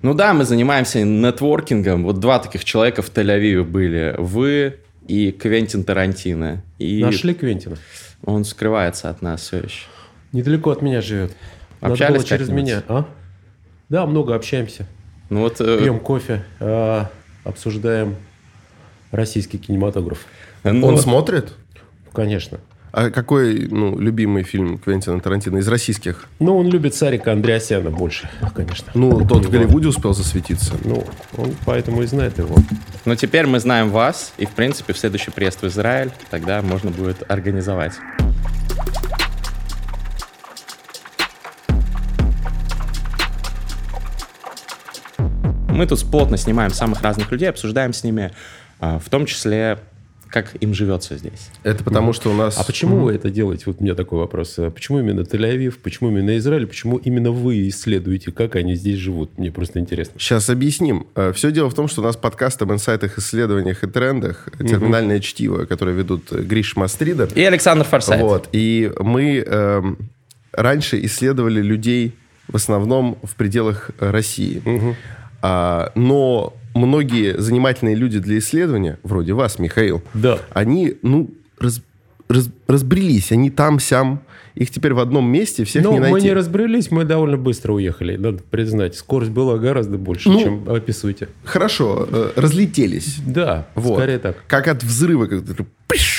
Ну да, мы занимаемся нетворкингом. Вот два таких человека в Тель-Авиве были. Вы и Квентин Тарантино. И Нашли Квентина? он скрывается от нас все еще. Недалеко от меня живет. Надо Общались было через меня. А? Да, много общаемся. Ну вот... э, Пьем кофе, а, обсуждаем российский кинематограф. ну, Он смотрит? Конечно. А какой, ну, любимый фильм Квентина Тарантино из российских? Ну, он любит Сарика Андреасяна больше, конечно. Ну, тот в. Голливуде успел засветиться. Ну, он поэтому и знает его. Но теперь мы знаем вас, и, в принципе, в следующий приезд в Израиль тогда можно будет организовать. Мы тут плотно снимаем самых разных людей, обсуждаем с ними, а, в том числе, как им живется здесь. Это потому, что у нас... А почему вы это делаете? Вот у меня такой вопрос. А Почему именно Тель-Авив? Почему именно Израиль? Почему именно вы исследуете, как они здесь живут? Мне просто интересно. Сейчас объясним. Все дело в том, что у нас подкаст об инсайтах, исследованиях и трендах, терминальное чтиво, которое ведут э, Гриш Мастридер. И Александр Форсайт. Вот. И мы эм, раньше исследовали людей в основном в пределах э, России. А, но многие занимательные люди для исследования, вроде вас, Михаил, Да. они, ну, раз- раз- разбрелись. Они там-сям. Их теперь в одном месте всех Но не найти. Ну, мы не разбрелись, мы довольно быстро уехали, надо признать. Скорость была гораздо больше, Ну, чем описываете. Хорошо, э, разлетелись. Да, Вот. скорее так. Как от взрыва. Как ты- пш!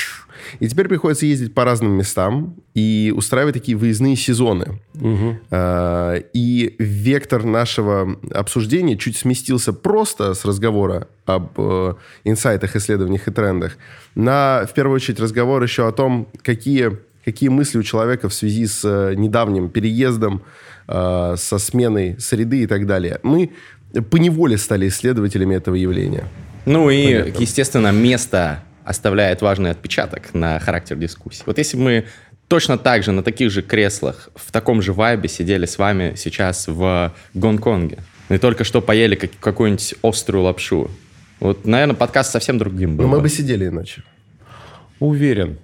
И теперь приходится ездить по разным местам и устраивать такие выездные сезоны. А, И вектор нашего обсуждения чуть сместился просто с разговора об э, инсайтах, исследованиях и трендах на, в первую очередь, разговор еще о том, какие, какие мысли у человека в связи с э, недавним переездом, э, со сменой среды и так далее. Мы поневоле стали исследователями этого явления. Ну и, естественно, место оставляет важный отпечаток на характер дискуссии. Вот если бы мы точно так же на таких же креслах, в таком же вайбе сидели с вами сейчас в Гонконге, и только что поели как- какую-нибудь острую лапшу, вот, наверное, подкаст совсем другим был. Но мы бы. сидели иначе. Уверен.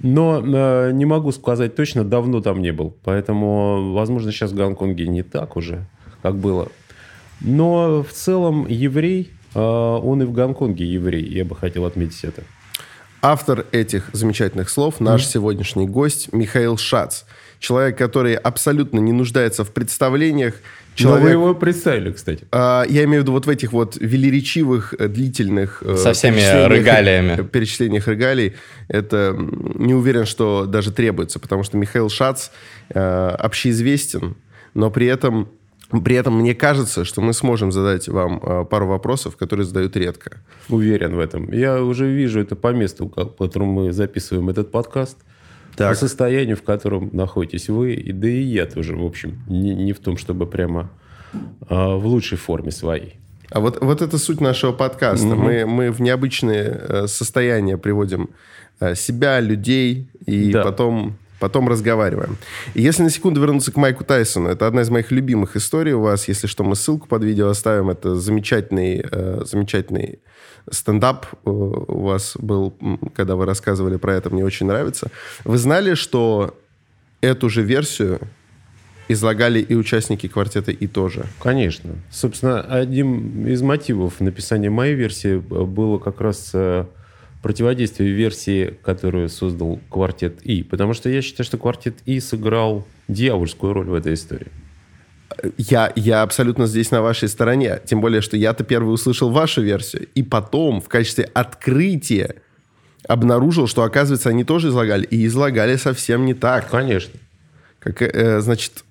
Но э, не могу сказать точно, давно там не был. Поэтому, возможно, сейчас в Гонконге не так уже, как было. Но в целом еврей, он и в Гонконге еврей. Я бы хотел отметить это. Автор этих замечательных слов, наш сегодняшний гость Михаил Шац. Человек, который абсолютно не нуждается в представлениях. Но вы Человек, его представили, кстати. а, я имею в виду вот в этих вот велеречивых, э, длительных... э, Со всеми перечислениях- регалиями. Перечислениях регалий. Это не уверен, что даже требуется, потому что Михаил Шац э, общеизвестен, но при этом, при этом мне кажется, что мы сможем задать вам э, пару вопросов, которые задают редко. Уверен в этом. Я уже вижу это по месту, по которому мы записываем этот подкаст. Так. По состоянию, в котором находитесь вы, да и я тоже, в общем, не, не в том, чтобы прямо а, в лучшей форме своей. А вот, вот это суть нашего подкаста. Мы, мы в необычные э, состояния приводим э, себя, людей, и Да. потом, потом разговариваем. И если на секунду вернуться к Майку Тайсону, это одна из моих любимых историй у вас. Если что, мы ссылку под видео оставим. Это замечательный, э, замечательный стендап э, у вас был, когда вы рассказывали про это, мне очень нравится. Вы знали, что эту же версию излагали и участники квартета «И» тоже? Конечно. Собственно, один из мотивов написания моей версии э, было как раз э, противодействие версии, которую создал квартет И. Потому что я считаю, что квартет И сыграл дьявольскую роль в этой истории. Я, я абсолютно здесь на вашей стороне. Тем более, что я-то первый услышал вашу версию. И потом, в качестве открытия, обнаружил, что, оказывается, они тоже излагали. И излагали совсем не так. Конечно. Как, э, значит,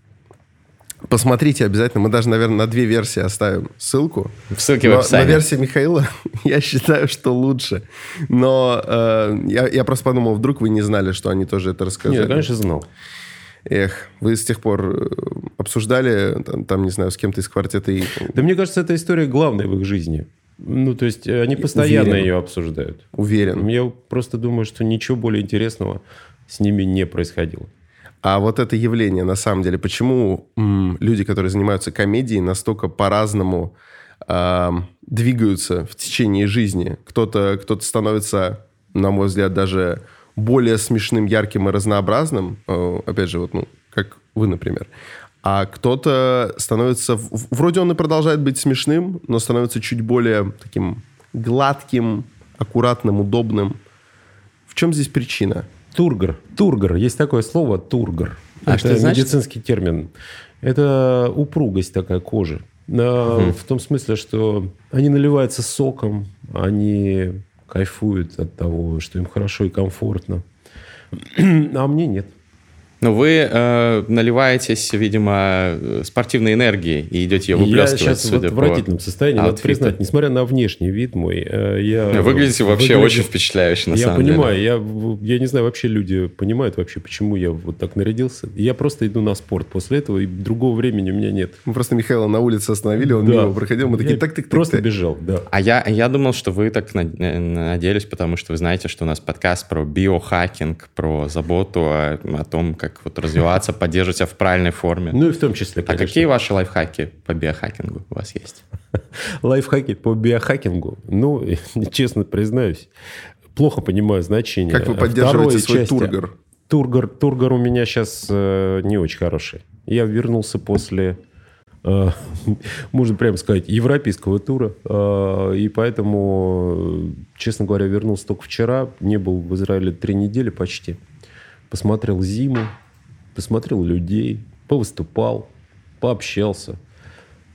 посмотрите обязательно. Мы даже, наверное, на две версии оставим ссылку. В Но на описании. версии Михаила я считаю, что лучше. Но э, я, я просто подумал, вдруг вы не знали, что они тоже это рассказали. Нет, конечно, знал. Эх, вы с тех пор э, обсуждали, там, там, не знаю, с кем-то из квартета и... Да мне кажется, эта история главная в их жизни. Ну, то есть э, они постоянно Уверен. ее обсуждают. Уверен. Я просто думаю, что ничего более интересного с ними не происходило. А вот это явление, на самом деле, почему м, люди, которые занимаются комедией, настолько по-разному ам, двигаются в течение жизни? Кто-то кто становится, на мой взгляд, даже более смешным, ярким и разнообразным. Э, опять же, вот, ну, как вы, например. а кто-то становится... Вроде он и продолжает быть смешным, но становится чуть более таким гладким, аккуратным, удобным. В чем здесь причина? Тургор. Тургор. Есть такое слово тургор. А Это что значит? медицинский термин. Это упругость такая кожи. А, В том смысле, что они наливаются соком, они кайфуют от того, что им хорошо и комфортно. А мне нет. Но вы э, наливаетесь, видимо, спортивной энергией и идете ее Я выплескивать, сейчас в судя по отвратительном состоянии, надо аутфиту. признать. Несмотря на внешний вид мой, э, я... Выглядите вообще выгляжу- очень впечатляюще, на я самом понимаю, деле. я, в- я не знаю, вообще люди понимают вообще, почему я вот так нарядился. Я просто иду на спорт после этого, и другого времени у меня нет. Мы просто Михаила на улице остановили, он Да. мимо проходил, мы такие, Я так, так, так, Просто так. бежал, да. А я, я думал, что вы так э, наделись, потому что вы знаете, что у нас подкаст про биохакинг, про заботу о, о том, как вот развиваться, поддерживать себя в правильной форме. Ну и в том числе, а конечно. какие ваши лайфхаки по биохакингу у вас есть? Лайфхаки по биохакингу. Ну, честно признаюсь, плохо понимаю значение. Как вы поддерживаете свой части. тургор? Тургор, тургор у меня сейчас не очень хороший. Я вернулся после, э, можно прямо сказать, европейского тура. э, и поэтому, э, честно говоря, вернулся только вчера. Не был в Израиле три недели почти. Посмотрел зиму, посмотрел людей, повыступал, пообщался.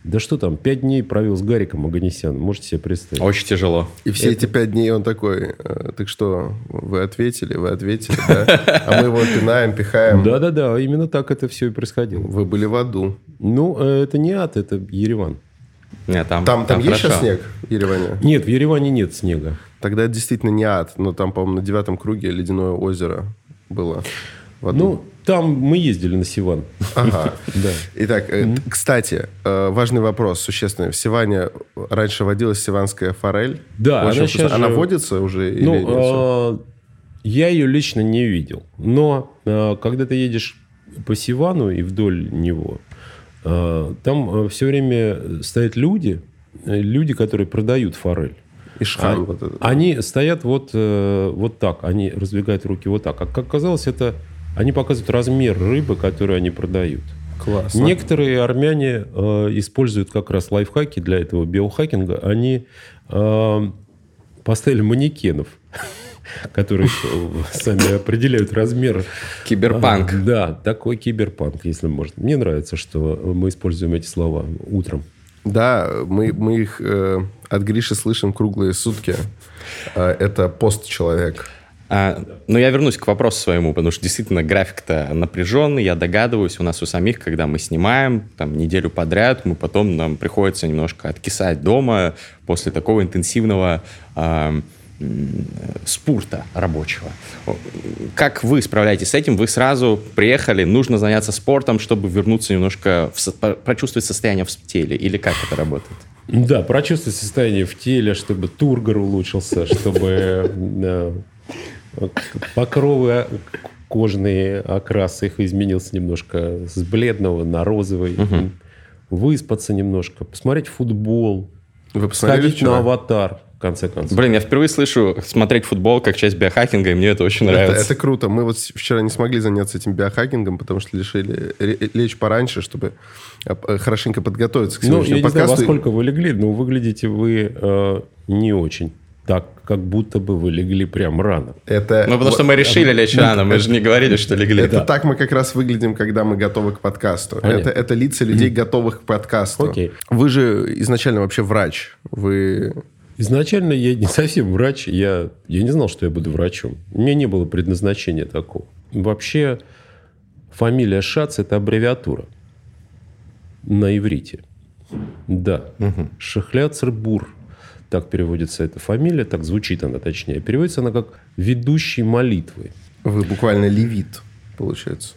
Да что там, пять дней провел с Гариком Аганесяном, можете себе представить. Очень тяжело. И все эти пять дней он такой, э, так что, вы ответили, вы ответили, да? А мы его пинаем, пихаем. Да-да-да, именно так это все и происходило. Вы были в аду. Ну, э, это не ад, это Ереван. Нет, там, Там, там, есть сейчас снег в Ереване? Нет, в Ереване нет снега. Тогда это действительно не ад, но там, по-моему, на девятом круге ледяное озеро было в аду. Ну, там мы ездили на Сиван. Ага. Да. Итак, э, кстати, э, важный вопрос, существенный. В Сиване раньше водилась сиванская форель. Да, Очень она вкусно. щас Она же- водится уже или Ну, нет? всё? э, я ее лично не видел. Но э, когда ты едешь по Сивану и вдоль него, э, там все время стоят люди, э, люди, которые продают форель. Ишхан. А- вот. Они стоят вот, вот так, они раздвигают руки вот так. А как оказалось, это они показывают размер рыбы, которую они продают. Классно. Некоторые армяне э, используют как раз лайфхаки для этого биохакинга. Они э, поставили манекенов, которые э, сами определяют размер. Киберпанк. А, Да, такой киберпанк, если можно. Мне нравится, что мы используем эти слова утром. Да, мы, мы их э, от Гриши слышим круглые сутки. Э, это пост-человек. А, но я вернусь к вопросу своему, потому что действительно график-то напряженный, я догадываюсь, у нас у самих, когда мы снимаем там неделю подряд, мы потом нам приходится немножко откисать дома после такого интенсивного а, спорта рабочего. Как вы справляетесь с этим? Вы сразу приехали, нужно заняться спортом, чтобы вернуться немножко, в прочувствовать состояние в теле, или как это работает? Да, прочувствовать состояние в теле, чтобы тургор улучшился, чтобы покровы кожные окрас их изменился немножко с бледного на розовый. Выспаться немножко, посмотреть футбол, Вы посмотрели сходить на вчера? аватар, в конце концов. Блин, я впервые слышу смотреть футбол как часть биохакинга, и мне это очень Это, нравится. это круто. Мы вот вчера не смогли заняться этим биохакингом, потому что решили ре- лечь пораньше, чтобы э, хорошенько подготовиться к Ну, я сегодняшнему не знаю, во подкасту. сколько вы легли, но выглядите вы э, не очень. Так, как будто бы вы легли прям рано. Это, Ну, потому что мы решили лечь рано, мы же не говорили, что легли. это так мы как раз выглядим, когда мы готовы к подкасту. Понятно. Это, это лица людей, готовых к подкасту. Окей. Вы же изначально вообще врач. Вы Изначально я не совсем врач, я, я не знал, что я буду врачом. У меня не было предназначения такого. Вообще, фамилия Шац – это аббревиатура на иврите. Да. Шахляцербур. Так переводится эта фамилия, так звучит она точнее. Переводится она как «ведущий молитвы». Вы буквально левит, получается.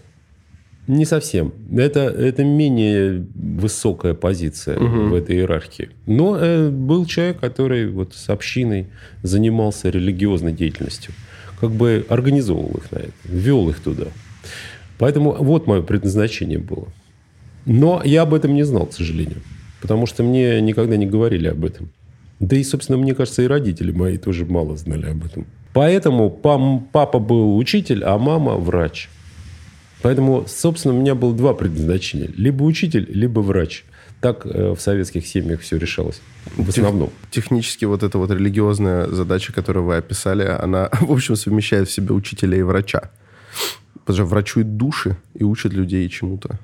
Не совсем. Это, это менее высокая позиция в этой иерархии. Но э, был человек, который вот с общиной занимался религиозной деятельностью. Как бы организовывал их на это, вел их туда. Поэтому вот мое предназначение было. Но я об этом не знал, к сожалению. Потому что мне никогда не говорили об этом. Да и, собственно, мне кажется, и родители мои тоже мало знали об этом. Поэтому папа был учитель, а мама врач. Поэтому, собственно, у меня было два предназначения. Либо учитель, либо врач. Так э, в советских семьях все решалось. В основном. Технически вот эта вот религиозная задача, которую вы описали, она, в общем, совмещает в себе учителя и врача. Потому что врачует души и учит людей чему-то.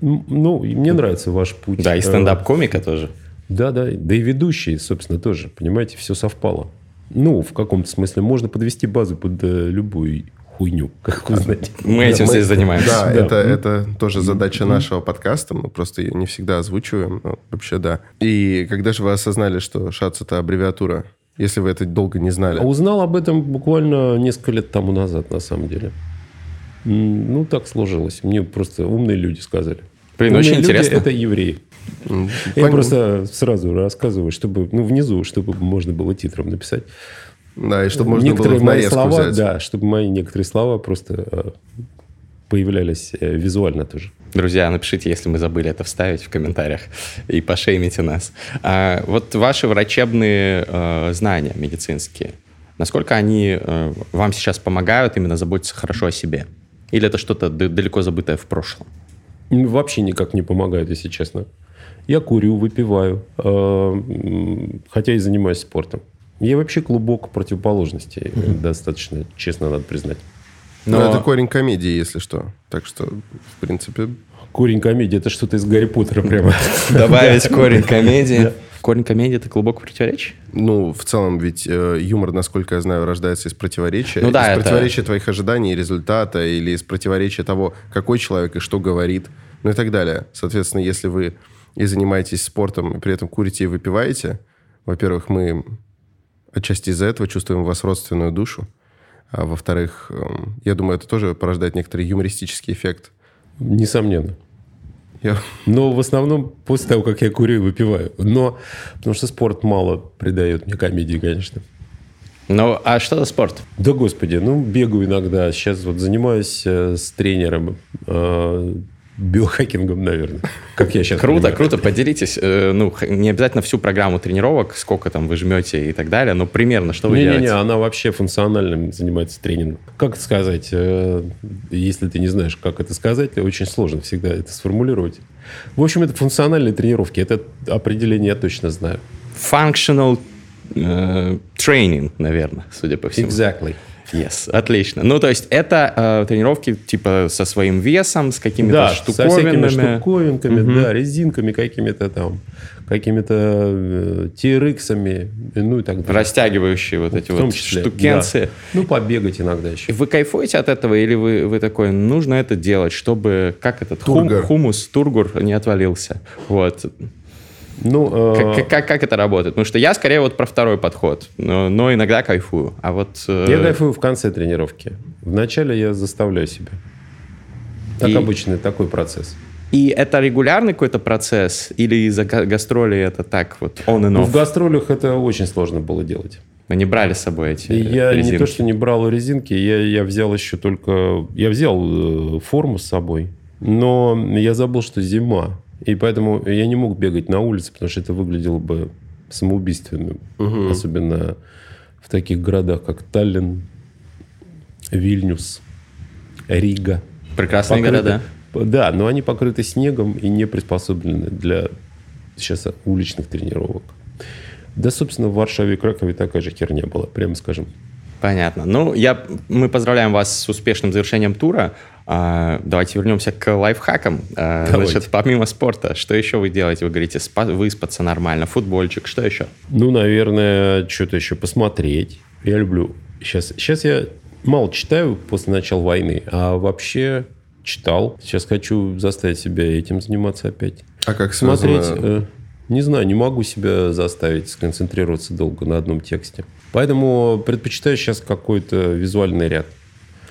Ну, мне нравится ваш путь. Да, и Э, стендап-комика тоже. Да, да, да и ведущие, собственно, тоже. Понимаете, все совпало. Ну, в каком-то смысле можно подвести базу под э, любую хуйню, как вы знаете. Мы этим Мы- здесь занимаемся. Да, Да. Это, это тоже задача нашего подкаста. Мы просто ее не всегда озвучиваем. но вообще, да. И когда же вы осознали, что ШАЦ – это аббревиатура? Если вы это долго не знали. А узнал об этом буквально несколько лет тому назад, на самом деле. Ну, так сложилось. Мне просто умные люди сказали. Блин, Умные очень люди интересно. Это евреи. М, Я просто сразу рассказываю, чтобы, ну, внизу, чтобы можно было титром написать. Да, и чтобы можно некоторые было в мои слова, взять. да, чтобы мои некоторые слова просто э, появлялись э, визуально тоже. Друзья, напишите, если мы забыли это вставить в комментариях и пошеймите нас. А, вот ваши врачебные э, знания медицинские, насколько они э, вам сейчас помогают именно заботиться хорошо о себе? Или это что-то далеко забытое в прошлом? Вообще никак не помогает, если честно. Я курю, выпиваю, э, хотя и занимаюсь спортом. Я вообще клубок противоположности, э, достаточно честно надо признать. Но Но- это корень комедии, если что. Так что, в принципе... Корень комедии – это что-то из Гарри Поттера прямо. Добавить корень комедии. Корень комедии – это глубоко противоречие? Ну, в целом, ведь э, юмор, насколько я знаю, рождается из противоречия. Ну да, из это- противоречия твоих ожиданий и результата, или из противоречия того, какой человек и что говорит, ну и так далее. Соответственно, если вы и занимаетесь спортом, и при этом курите и выпиваете, во-первых, мы отчасти из-за этого чувствуем в вас родственную душу. А во-вторых, эм, я думаю, это тоже порождает некоторый юмористический эффект. Несомненно. Я- Но в основном после того, как я курю и выпиваю. Но потому что спорт мало придает мне комедии, конечно. Ну, а что за спорт? Да, господи, ну, бегаю иногда. Сейчас вот занимаюсь э, с тренером э, биохакингом, наверное. Как я сейчас Круто, понимаю. круто, поделитесь. Э, Ну, не обязательно всю программу тренировок, сколько там вы жмете и так далее, но примерно что вы Не-не-не, делаете? она вообще функциональным занимается тренингом. Как это сказать? э, Если ты не знаешь, как это сказать, очень сложно всегда это сформулировать. В общем, это функциональные тренировки. Это определение я точно знаю. Functional э, training, наверное, судя по всему. Exactly. Yes, отлично. Ну, то есть это э, тренировки типа со своим весом, с какими-то Да, со всякими штуковинами. штуковинками, да, резинками какими-то там, какими-то э, TRX-ами, ну и так далее. растягивающие вот эти вот числе, штукенцы. да. Ну, побегать иногда еще. Вы кайфуете от этого, или вы, вы такой, нужно это делать, чтобы, как этот хум- Тургор. хумус, тургур не отвалился? Вот. Ну, Как, э, как- как, это работает? Потому что я скорее вот про второй подход, но, но иногда кайфую. А вот... э, я кайфую в конце тренировки. Вначале я заставляю себя. Так И- обычно, такой процесс. И это регулярный какой-то процесс? Или из-за га- гастролей это так вот on and Ну, off? в гастролях это очень сложно было делать. Вы не брали с собой эти И я не резинки? то, что не брал резинки, я, я взял еще только... Я взял э, форму с собой, но я забыл, что зима. И поэтому я не мог бегать на улице, потому что это выглядело бы самоубийственным. Особенно в таких городах, как Таллин, Вильнюс, Рига. Прекрасные Покрыты- города. Да, но они покрыты снегом и не приспособлены для сейчас уличных тренировок. Да, собственно, в Варшаве и Кракове такая же херня была, прямо скажем. Понятно. Ну, я, мы поздравляем вас с успешным завершением тура. А, давайте вернемся к лайфхакам. А, значит, помимо спорта, что еще вы делаете? Вы говорите, спа- выспаться нормально, футбольчик, что еще? Ну, наверное, что-то еще посмотреть. Я люблю. Сейчас, сейчас я мало читаю после начала войны, а вообще читал. Сейчас хочу заставить себя этим заниматься опять. А как. Смотреть, э, не знаю, не могу себя заставить сконцентрироваться долго на одном тексте. Поэтому предпочитаю сейчас какой-то визуальный ряд.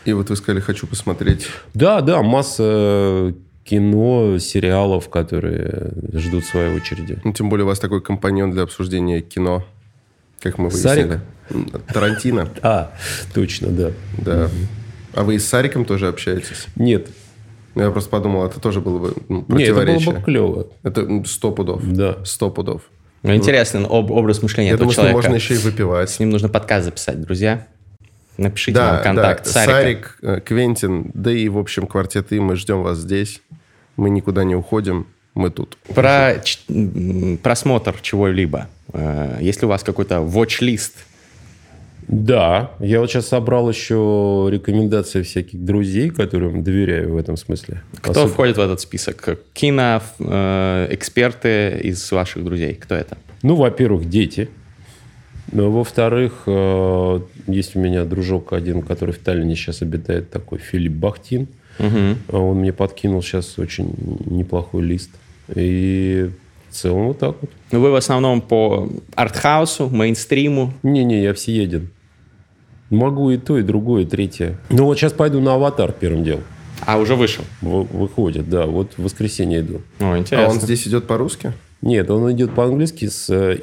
И вот вы сказали, хочу посмотреть. Да, да, масса кино, сериалов, которые ждут своей очереди. Ну, тем более у вас такой компаньон для обсуждения кино, как мы выяснили. Сарик? Тарантино, А, точно, да. да. А вы и с Сариком тоже общаетесь? Нет, Я просто подумал, это тоже было бы ну, не, это было противоречие. бы клево. Это сто пудов. Да. Сто пудов. Ну, интересный об- образ мышления Я этого думаю, что человека. можно еще и выпивать. С ним нужно подкаст записать, друзья. Напишите да, нам контакт да. Сарика. Сарик, э, Квентин, да и, в общем, квартеты, мы ждем вас здесь. Мы никуда не уходим, мы тут. Про просмотр чего-либо. Э, Если у вас какой-то watch-лист да, я вот сейчас собрал еще рекомендации всяких друзей, которым доверяю в этом смысле. Кто Особенно... входит в этот список? Кино, э, из ваших друзей. Кто это? Ну, во-первых, дети. Ну, во-вторых, э, есть у меня дружок один, который в Таллине сейчас обитает, такой Филипп Бахтин. Угу. Он мне подкинул сейчас очень неплохой лист. И в целом вот так вот. Ну, вы в основном по артхаусу, мейнстриму? Не-не, я всееден. Могу и то, и другое, и третье. Ну вот сейчас пойду на «Аватар» первым делом. А, уже вышел? В- выходит, да. Вот в воскресенье иду. О, интересно. А он здесь идет по-русски? Нет, он идет по-английски с э,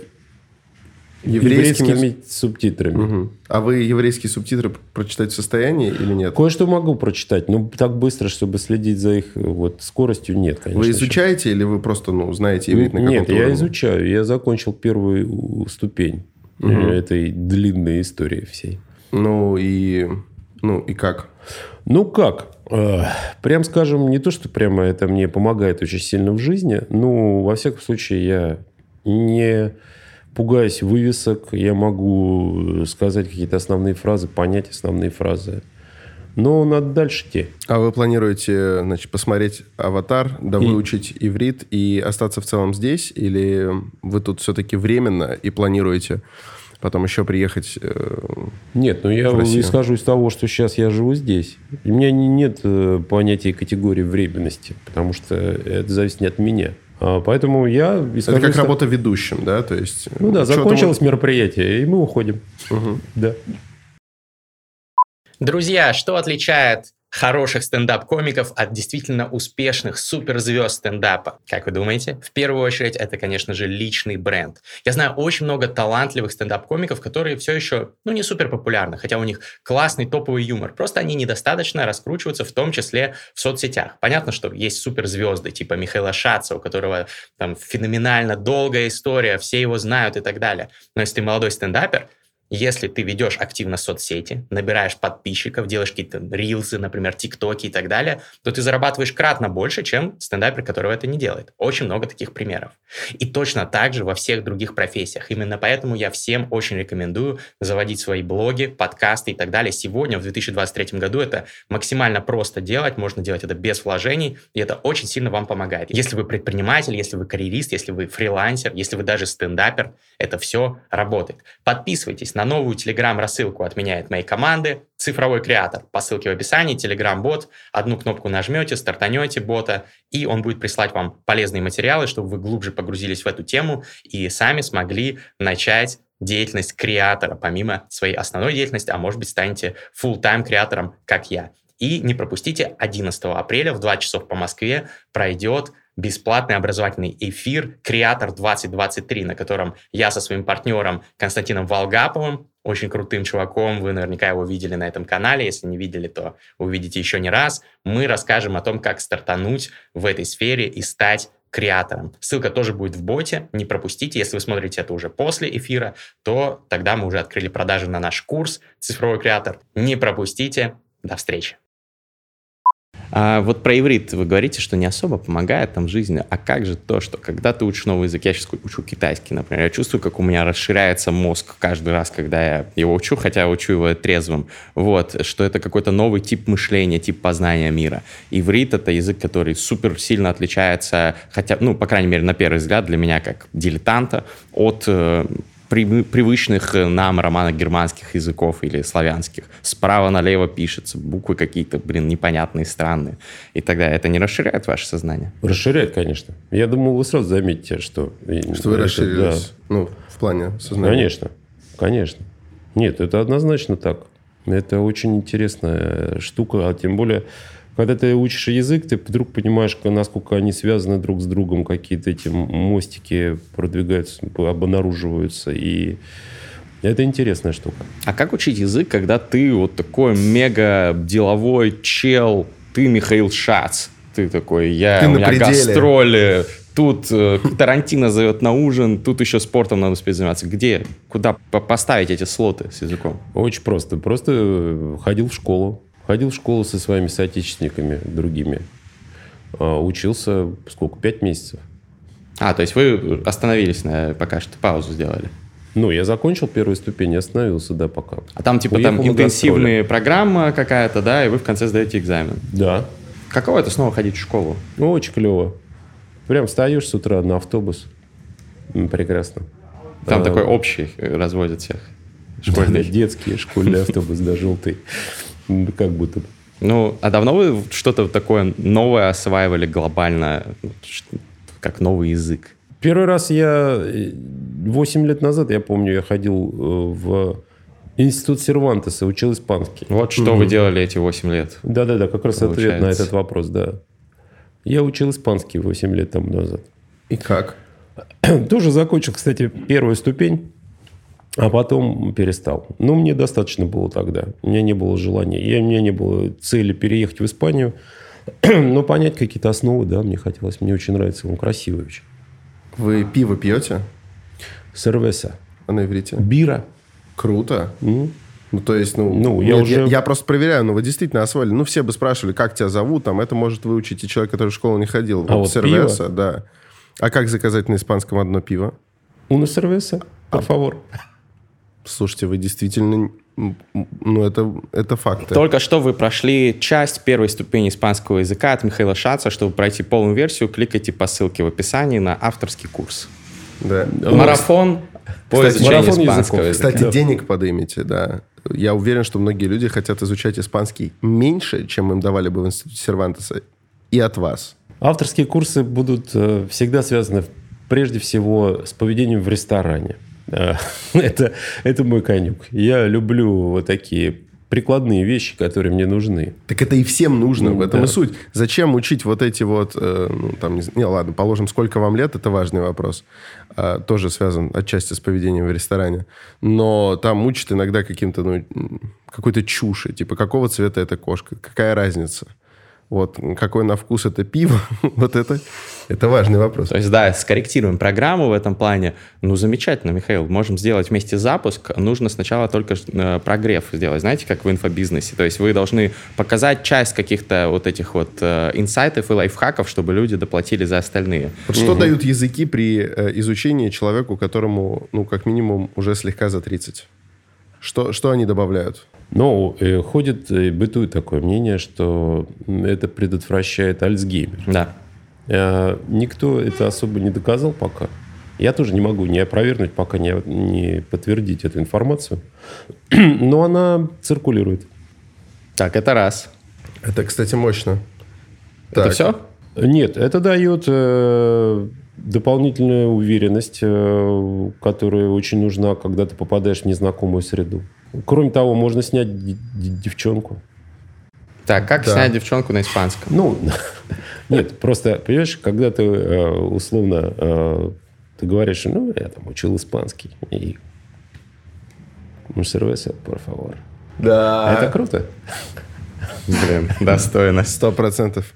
Еврейскими... еврейскими субтитрами. Мгм. А вы еврейские субтитры прочитать в состоянии или нет? Кое-что могу прочитать, но так быстро, чтобы следить за их вот, скоростью, нет, конечно. Вы изучаете или вы просто ну, знаете иврит на Нет, я уровне? изучаю. Я закончил первую ступень э, этой длинной истории всей. Ну и, ну и как? Ну как? Э, Прям скажем, не то, что прямо это мне помогает очень сильно в жизни. Ну, во всяком случае, я не пугаюсь вывесок. Я могу сказать какие-то основные фразы, понять основные фразы. Но надо дальше идти. А вы планируете, значит, посмотреть «Аватар», да И- выучить иврит и остаться в целом здесь? Или вы тут все-таки временно и планируете потом еще приехать? э, Нет, ну я исхожу из того, что сейчас я живу здесь. У меня не- нет э, понятия категории временности, потому что это зависит не от меня. А, Поэтому я исхожу Это как работа ведущим, да? То есть, Ну да, закончилось мероприятие, и мы уходим. Мгм. Да. Друзья, что отличает хороших стендап-комиков от действительно успешных суперзвезд стендапа? Как вы думаете? В первую очередь, это, конечно же, личный бренд. Я знаю очень много талантливых стендап-комиков, которые все еще, ну, не супер популярны, хотя у них классный топовый юмор. Просто они недостаточно раскручиваются, в том числе в соцсетях. Понятно, что есть суперзвезды, типа Михаила Шаца, у которого там феноменально долгая история, все его знают и так далее. Но если ты молодой стендапер, если ты ведешь активно соцсети, набираешь подписчиков, делаешь какие-то рилсы, например, тиктоки и так далее, то ты зарабатываешь кратно больше, чем стендапер, которого это не делает. Очень много таких примеров. И точно так же во всех других профессиях. Именно поэтому я всем очень рекомендую заводить свои блоги, подкасты и так далее. Сегодня, в 2023 году, это максимально просто делать, можно делать это без вложений, и это очень сильно вам помогает. Если вы предприниматель, если вы карьерист, если вы фрилансер, если вы даже стендапер, это все работает. Подписывайтесь на новую телеграм-рассылку от меня и от моей команды «Цифровой креатор». По ссылке в описании, телеграм-бот, одну кнопку нажмете, стартанете бота, и он будет прислать вам полезные материалы, чтобы вы глубже погрузились в эту тему и сами смогли начать деятельность креатора, помимо своей основной деятельности, а может быть станете full-time креатором, как я. И не пропустите, 11 апреля в 2 часов по Москве пройдет бесплатный образовательный эфир «Креатор 2023», на котором я со своим партнером Константином Волгаповым, очень крутым чуваком, вы наверняка его видели на этом канале, если не видели, то увидите еще не раз, мы расскажем о том, как стартануть в этой сфере и стать креатором. Ссылка тоже будет в боте, не пропустите. Если вы смотрите это уже после эфира, то тогда мы уже открыли продажи на наш курс «Цифровой креатор». Не пропустите. До встречи. А вот про иврит вы говорите, что не особо помогает там жизни. А как же то, что когда ты учишь новый язык, я сейчас учу китайский, например, я чувствую, как у меня расширяется мозг каждый раз, когда я его учу, хотя учу его трезвым. Вот, что это какой-то новый тип мышления, тип познания мира. Иврит — это язык, который супер сильно отличается, хотя, ну, по крайней мере, на первый взгляд, для меня как дилетанта, от э, привычных э, нам романах германских языков или славянских. Справа налево пишется, буквы какие-то, блин, непонятные, странные. И тогда это не расширяет ваше сознание? Расширяет, конечно. Я думаю, вы сразу заметите, что... Что вы это- расширились? Ну, в плане да. сознания. Конечно, конечно. Нет, это однозначно так. Это очень интересная штука, а тем более, когда ты учишь язык, ты вдруг понимаешь, насколько они связаны друг с другом, какие-то эти мостики продвигаются, обнаруживаются, и это интересная штука. А как учить язык, когда ты вот такой мега деловой чел, ты Михаил Шац, ты такой, я, Ты у меня пределе. гастроли, тут э, Тарантино зовет на ужин, тут еще спортом надо успеть заниматься. Где, куда по- поставить эти слоты с языком? Очень просто. Просто э, ходил в школу. Ходил в школу со своими соотечественниками другими. А, Учился сколько? Пять месяцев. А, то есть вы остановились на пока что, паузу сделали. Ну, я закончил первую ступень остановился, да, пока. А там типа Уехал там на интенсивная программа какая-то, да, и вы в конце сдаете экзамен. Да. Каково это снова ходить в школу? Ну, очень клево. Прям встаешь с утра на автобус. Прекрасно. Там А, такой общий э, разводят всех. да, Школьный. детский школьный автобус, да, желтый. Как будто бы. Ну, а давно вы что-то такое новое осваивали глобально, как новый язык? Первый раз я... э, 8 лет назад, я помню, я ходил э, в институт Сервантеса, учил испанский. Вот что вы делали эти 8 лет. Да-да-да, как раз ответ на Получается. этот вопрос, да. Я учил испанский 8 лет тому назад. И как? Тоже закончил, кстати, первую ступень, а потом перестал. Но мне достаточно было тогда. У меня не было желания. Я, у меня не было цели переехать в Испанию. Но понять какие-то основы, да, мне хотелось. Мне очень нравится, он красивый очень. Вы пиво пьете Сервеса. на иврите? Бира. Круто. М. Ну, то есть, ну... Ну, я нет, уже- я, просто проверяю, но вы действительно освоили. Ну, все бы спрашивали, как тебя зовут, там, это может выучить и человек, который в школу не ходил. А вот сервеса, да. А как заказать на испанском одно пиво? Уна сервеса, por favor. Слушайте, вы действительно... Ну, это, это факты. Только что вы прошли часть первой ступени испанского языка от Михаила Шаца. Чтобы пройти полную версию, кликайте по ссылке в описании на авторский курс. Да. Марафон по Кстати, марафон испанского языков. языка. Кстати, Да. денег подымите, да. Я уверен, что многие люди хотят изучать испанский меньше, чем им давали бы в институте Сервантеса, и от вас. Авторские курсы будут э, всегда связаны прежде всего с поведением в ресторане. Э, Это, это мой конюк. Я люблю вот такие прикладные вещи, которые мне нужны. Так это и всем нужно, Ну, в этом да. и суть. Зачем учить вот эти вот, э, ну, там, не, не, ладно, положим, сколько вам лет, это важный вопрос. А, тоже связан отчасти с поведением в ресторане. Но там учат иногда каким-то, ну, какой-то чуши, типа, какого цвета эта кошка, какая разница? Вот, какой на вкус это пиво, вот это, это важный вопрос. То есть, да, скорректируем программу в этом плане. Ну, замечательно, Михаил. Можем сделать вместе запуск. Нужно сначала только э, прогрев сделать. Знаете, как в инфобизнесе. То есть вы должны показать часть каких-то вот этих вот э, инсайтов и лайфхаков, чтобы люди доплатили за остальные. Вот что дают языки при э, изучении человеку, которому, ну, как минимум, уже слегка за 30? Что, что они добавляют? Но э, ходит и бытует такое мнение, что это предотвращает Альцгеймер. Да. Э, Никто это особо не доказал пока. Я тоже не могу не опровергнуть, пока не, не подтвердить эту информацию. Но она циркулирует. Так, это раз. Это, кстати, мощно. Это Так. все? Нет, это дает э, дополнительную уверенность, э, которая очень нужна, когда ты попадаешь в незнакомую среду. Кроме того, можно снять девчонку. Так, как Да. снять девчонку на испанском? Ну, нет, просто, понимаешь, когда ты э, условно э, ты говоришь, ну, я там учил испанский. И... «Un cerveza, por favor». Да. Это круто. Блин, достойно. Сто процентов.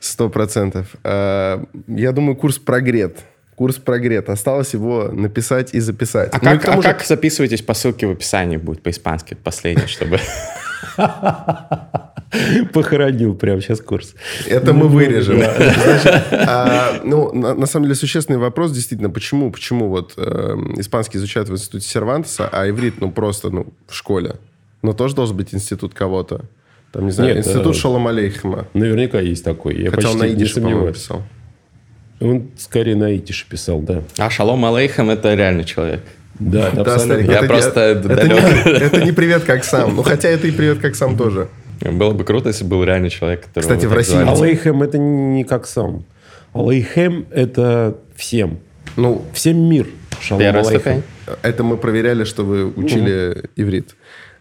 Сто процентов. А, Я думаю, курс прогрет. Курс прогрет. Осталось его написать и записать. А Ну и как, тому а же- как записываетесь по ссылке в описании будет по-испански, последний, чтобы... Похоронил прямо сейчас курс. Это мы вырежем. Значит, а, ну, на, на самом деле, существенный вопрос, действительно, почему, почему вот э, испанский изучают в институте Сервантеса, а иврит, ну, просто, ну, в школе. Но тоже должен быть институт кого-то. Там, не знаю, Нет, институт э, Шалом Алейхема. Наверняка есть такой. Я Хотя он почти на не идише, по-моему, сомневаюсь. писал. Он скорее на идише писал, да. А Шалом Алейхам — это реальный человек. Да, это Да, абсолютно. старик, Я это не- просто это, далек. не, это не привет как сам. Ну, хотя это и привет как сам тоже. Было бы круто, если был реальный человек, который... Кстати, в России- Алейхем это не как сам. Алейхем это всем. Ну, Всем мир. Шалом Первая ступень. это мы проверяли, что вы учили иврит.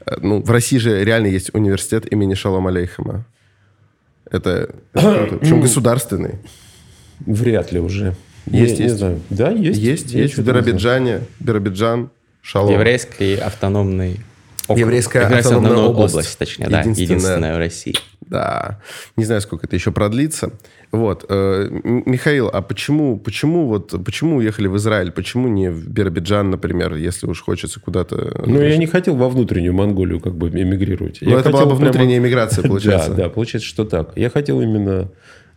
Э, Ну, в России же реально есть университет имени Шалом Алейхема. Это, это круто. Причем государственный. Вряд ли уже. Есть, Не- не есть. знаю. Да, есть. Есть, Я есть в. Биробиджане, Биробиджан, Шалом. Еврейский автономный... округ. Еврейская автономная область. область, точнее, да, Единственная. единственная в России. Да. Не знаю, сколько это еще продлится. Вот. Э, Михаил, а почему, почему, вот, почему уехали в Израиль? Почему не в Биробиджан, например, если уж хочется куда-то... Ну, я не хотел во внутреннюю Монголию как бы эмигрировать. Ну, это была бы внутренняя прямо... эмиграция, получается. Да, да, получается, что так. Я хотел именно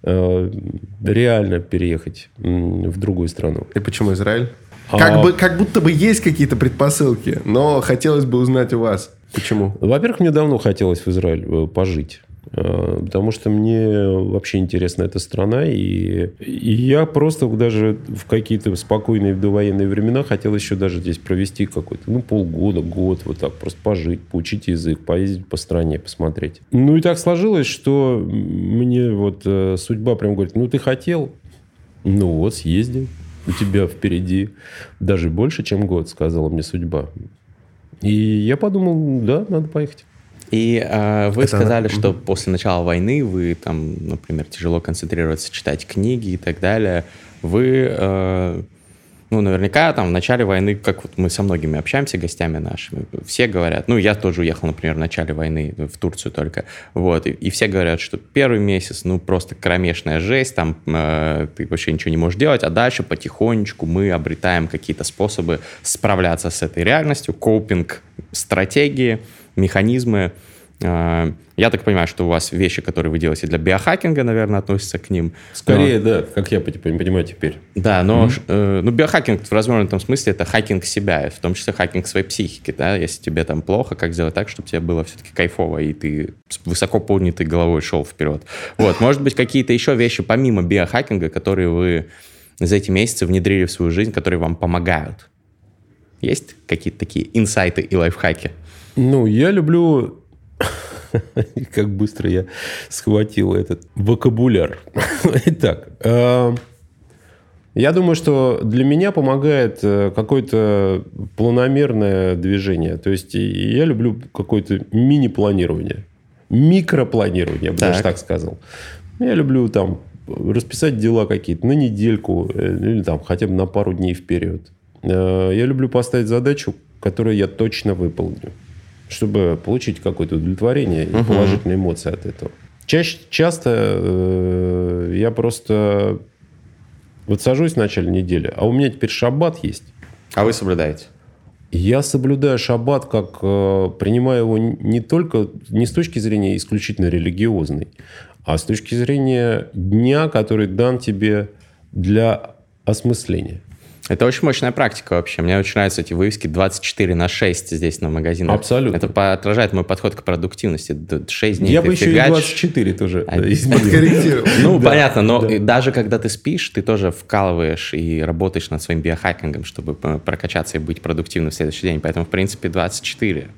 реально переехать в другую страну. И почему Израиль? А... Как, бы, как будто бы есть какие-то предпосылки, но хотелось бы узнать у вас. Почему? Во-первых, мне давно хотелось в Израиль э, пожить. Э, потому что мне вообще интересна эта страна, и, и я просто даже в какие-то спокойные довоенные времена хотел еще даже здесь провести какой-то, ну, полгода, год, вот так, просто пожить, поучить язык, поездить по стране, посмотреть. Ну, и так сложилось, что мне вот э, судьба прям говорит, ну, ты хотел, ну, вот, съезди, у тебя впереди даже больше, чем год, сказала мне судьба. И я подумал, да, надо поехать. И э, вы Это... сказали, что после начала войны вы там, например, тяжело концентрироваться, читать книги и так далее. Вы, э, ну, наверняка там в начале войны, как вот мы со многими общаемся, гостями нашими, все говорят, ну, я тоже уехал, например, в начале войны в Турцию только, вот, и, и все говорят, что первый месяц, ну, просто кромешная жесть, там э, ты вообще ничего не можешь делать, а дальше потихонечку мы обретаем какие-то способы справляться с этой реальностью, копинг, стратегии, механизмы. А, я так понимаю, что у вас вещи, которые вы делаете для биохакинга, наверное, относятся к ним. Скорее, но... да, как я понимаю теперь. Да, но mm-hmm. э, ну, биохакинг в развернутом смысле это хакинг себя, в том числе хакинг своей психики. Да? Если тебе там плохо, как сделать так, чтобы тебе было все-таки кайфово, и ты с высоко поднятой головой шел вперед. Вот, может быть, какие-то еще вещи помимо биохакинга, которые вы за эти месяцы внедрили в свою жизнь, которые вам помогают? Есть какие-то такие инсайты и лайфхаки? Ну, я люблю... Как быстро я схватил этот вокабуляр. Итак, э, я думаю, что для меня помогает э, какое-то планомерное движение. То есть я люблю какое-то мини-планирование. Микропланирование, я бы так. даже так сказал. Я люблю там расписать дела какие-то на недельку э, или там хотя бы на пару дней вперед. Я люблю поставить задачу, которую я точно выполню чтобы получить какое-то удовлетворение и угу. положительные эмоции от этого. Чаще, часто э, я просто вот сажусь в начале недели, а у меня теперь шаббат есть. А вы соблюдаете? Я соблюдаю шаббат, как э, принимаю его не только не с точки зрения исключительно религиозной, а с точки зрения дня, который дан тебе для осмысления. Это очень мощная практика вообще. Мне очень нравятся эти вывески 24 на 6 здесь на магазинах. Абсолютно. Это отражает мой подход к продуктивности. 6 дней Я бы еще фигач... и 24 тоже а, подкорректировал. Ну, понятно, но даже когда ты спишь, ты тоже вкалываешь и работаешь над своим биохакингом, чтобы прокачаться и быть продуктивным в следующий день. Поэтому, в принципе, 24.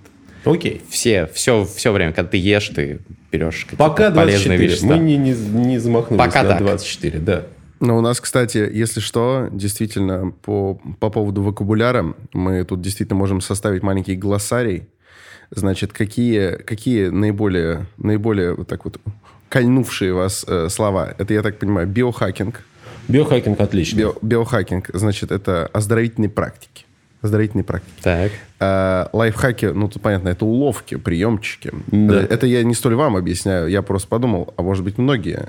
Окей. Все, все, все время, когда ты ешь, ты берешь какие-то Пока 24. полезные вещества. Мы не, не, не замахнулись Пока на так. 24, да. Но у нас, кстати, если что, действительно, по, по поводу вокабуляра, мы тут действительно можем составить маленький глоссарий. Значит, какие, какие наиболее, наиболее вот так вот кольнувшие вас э, слова? Это, я так понимаю, биохакинг. Биохакинг отлично. Био, биохакинг, значит, это оздоровительные практики. Оздоровительные практики. Так. А, лайфхаки, ну, тут понятно, это уловки, приемчики. Да. Это, это я не столь вам объясняю, я просто подумал, а может быть, многие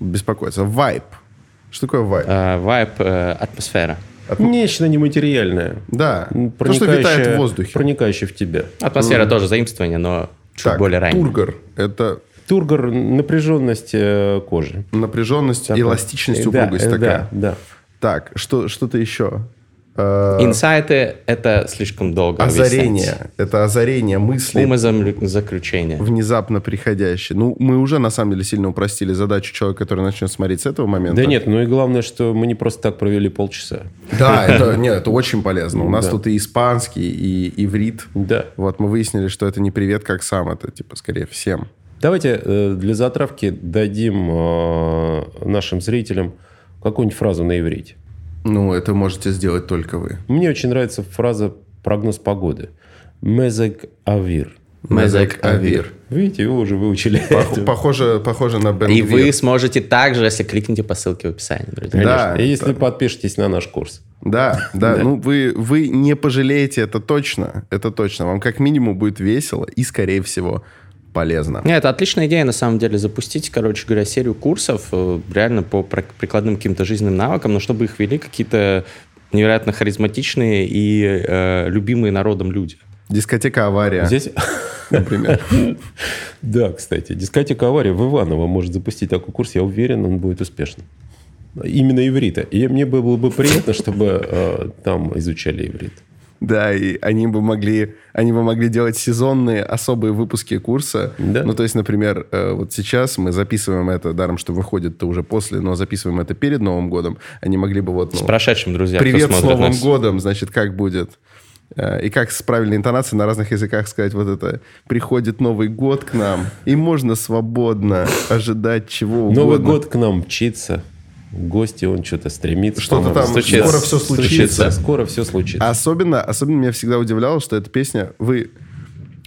беспокоятся. Вайп. Что такое вайп? Uh, вайп uh, атмосфера. От... Нечто нематериальное. Да. То, что витает в воздухе. Проникающее в тебя. Атмосфера mm. тоже заимствование, но чуть так, более ранее. Тургор. Это... Тургор – напряженность э, кожи. Напряженность, Такой. эластичность, упругость да, такая. Да, да. Так, что, что-то еще? Э, Инсайты — это слишком долго Озарение. Объяснять. Это озарение мысли. Умозаключение. Внезапно приходящее. Ну, мы уже, на самом деле, сильно упростили задачу человека, который начнет смотреть с этого момента. Да нет, ну и главное, что мы не просто так провели полчаса. Да, это, нет, это очень полезно. У нас да. тут и испанский, и иврит. Да. Вот мы выяснили, что это не привет как сам, это типа скорее всем. Давайте э, для затравки дадим э, нашим зрителям какую-нибудь фразу на иврите. Ну, это можете сделать только вы. Мне очень нравится фраза «прогноз погоды». «Мезек авир». Мезек Авир. Видите, вы уже выучили. Похоже, похоже на Бен И вы сможете также, если кликните по ссылке в описании, друзья. Да. И если подпишетесь на наш курс. Да, да, да. Ну, вы, вы не пожалеете, это точно. Это точно. Вам как минимум будет весело и, скорее всего, полезно. Не, это отличная идея, на самом деле, запустить, короче говоря, серию курсов э, реально по прикладным каким-то жизненным навыкам, но чтобы их вели какие-то невероятно харизматичные и э, любимые народом люди. Дискотека «Авария». Здесь, например. Да, кстати, дискотека «Авария» в Иваново может запустить такой курс. Я уверен, он будет успешным. Именно иврита. И мне было бы приятно, чтобы э, там изучали иврит. Да, и они бы могли, они бы могли делать сезонные особые выпуски курса. Да. Ну, то есть, например, э, вот сейчас мы записываем это, даром, что выходит-то уже после, но записываем это перед Новым годом. Они могли бы вот... Ну, С прошедшим, друзья, Привет с Новым нас. годом, значит, как будет? Э, И как с правильной интонацией на разных языках сказать вот это «Приходит Новый год к нам, и можно свободно ожидать чего угодно». Новый год к нам мчится. В гости он что-то стремится. Что-то там Стучится. скоро все случится. Да, скоро все случится. Особенно, особенно меня всегда удивляло, что эта песня... Вы,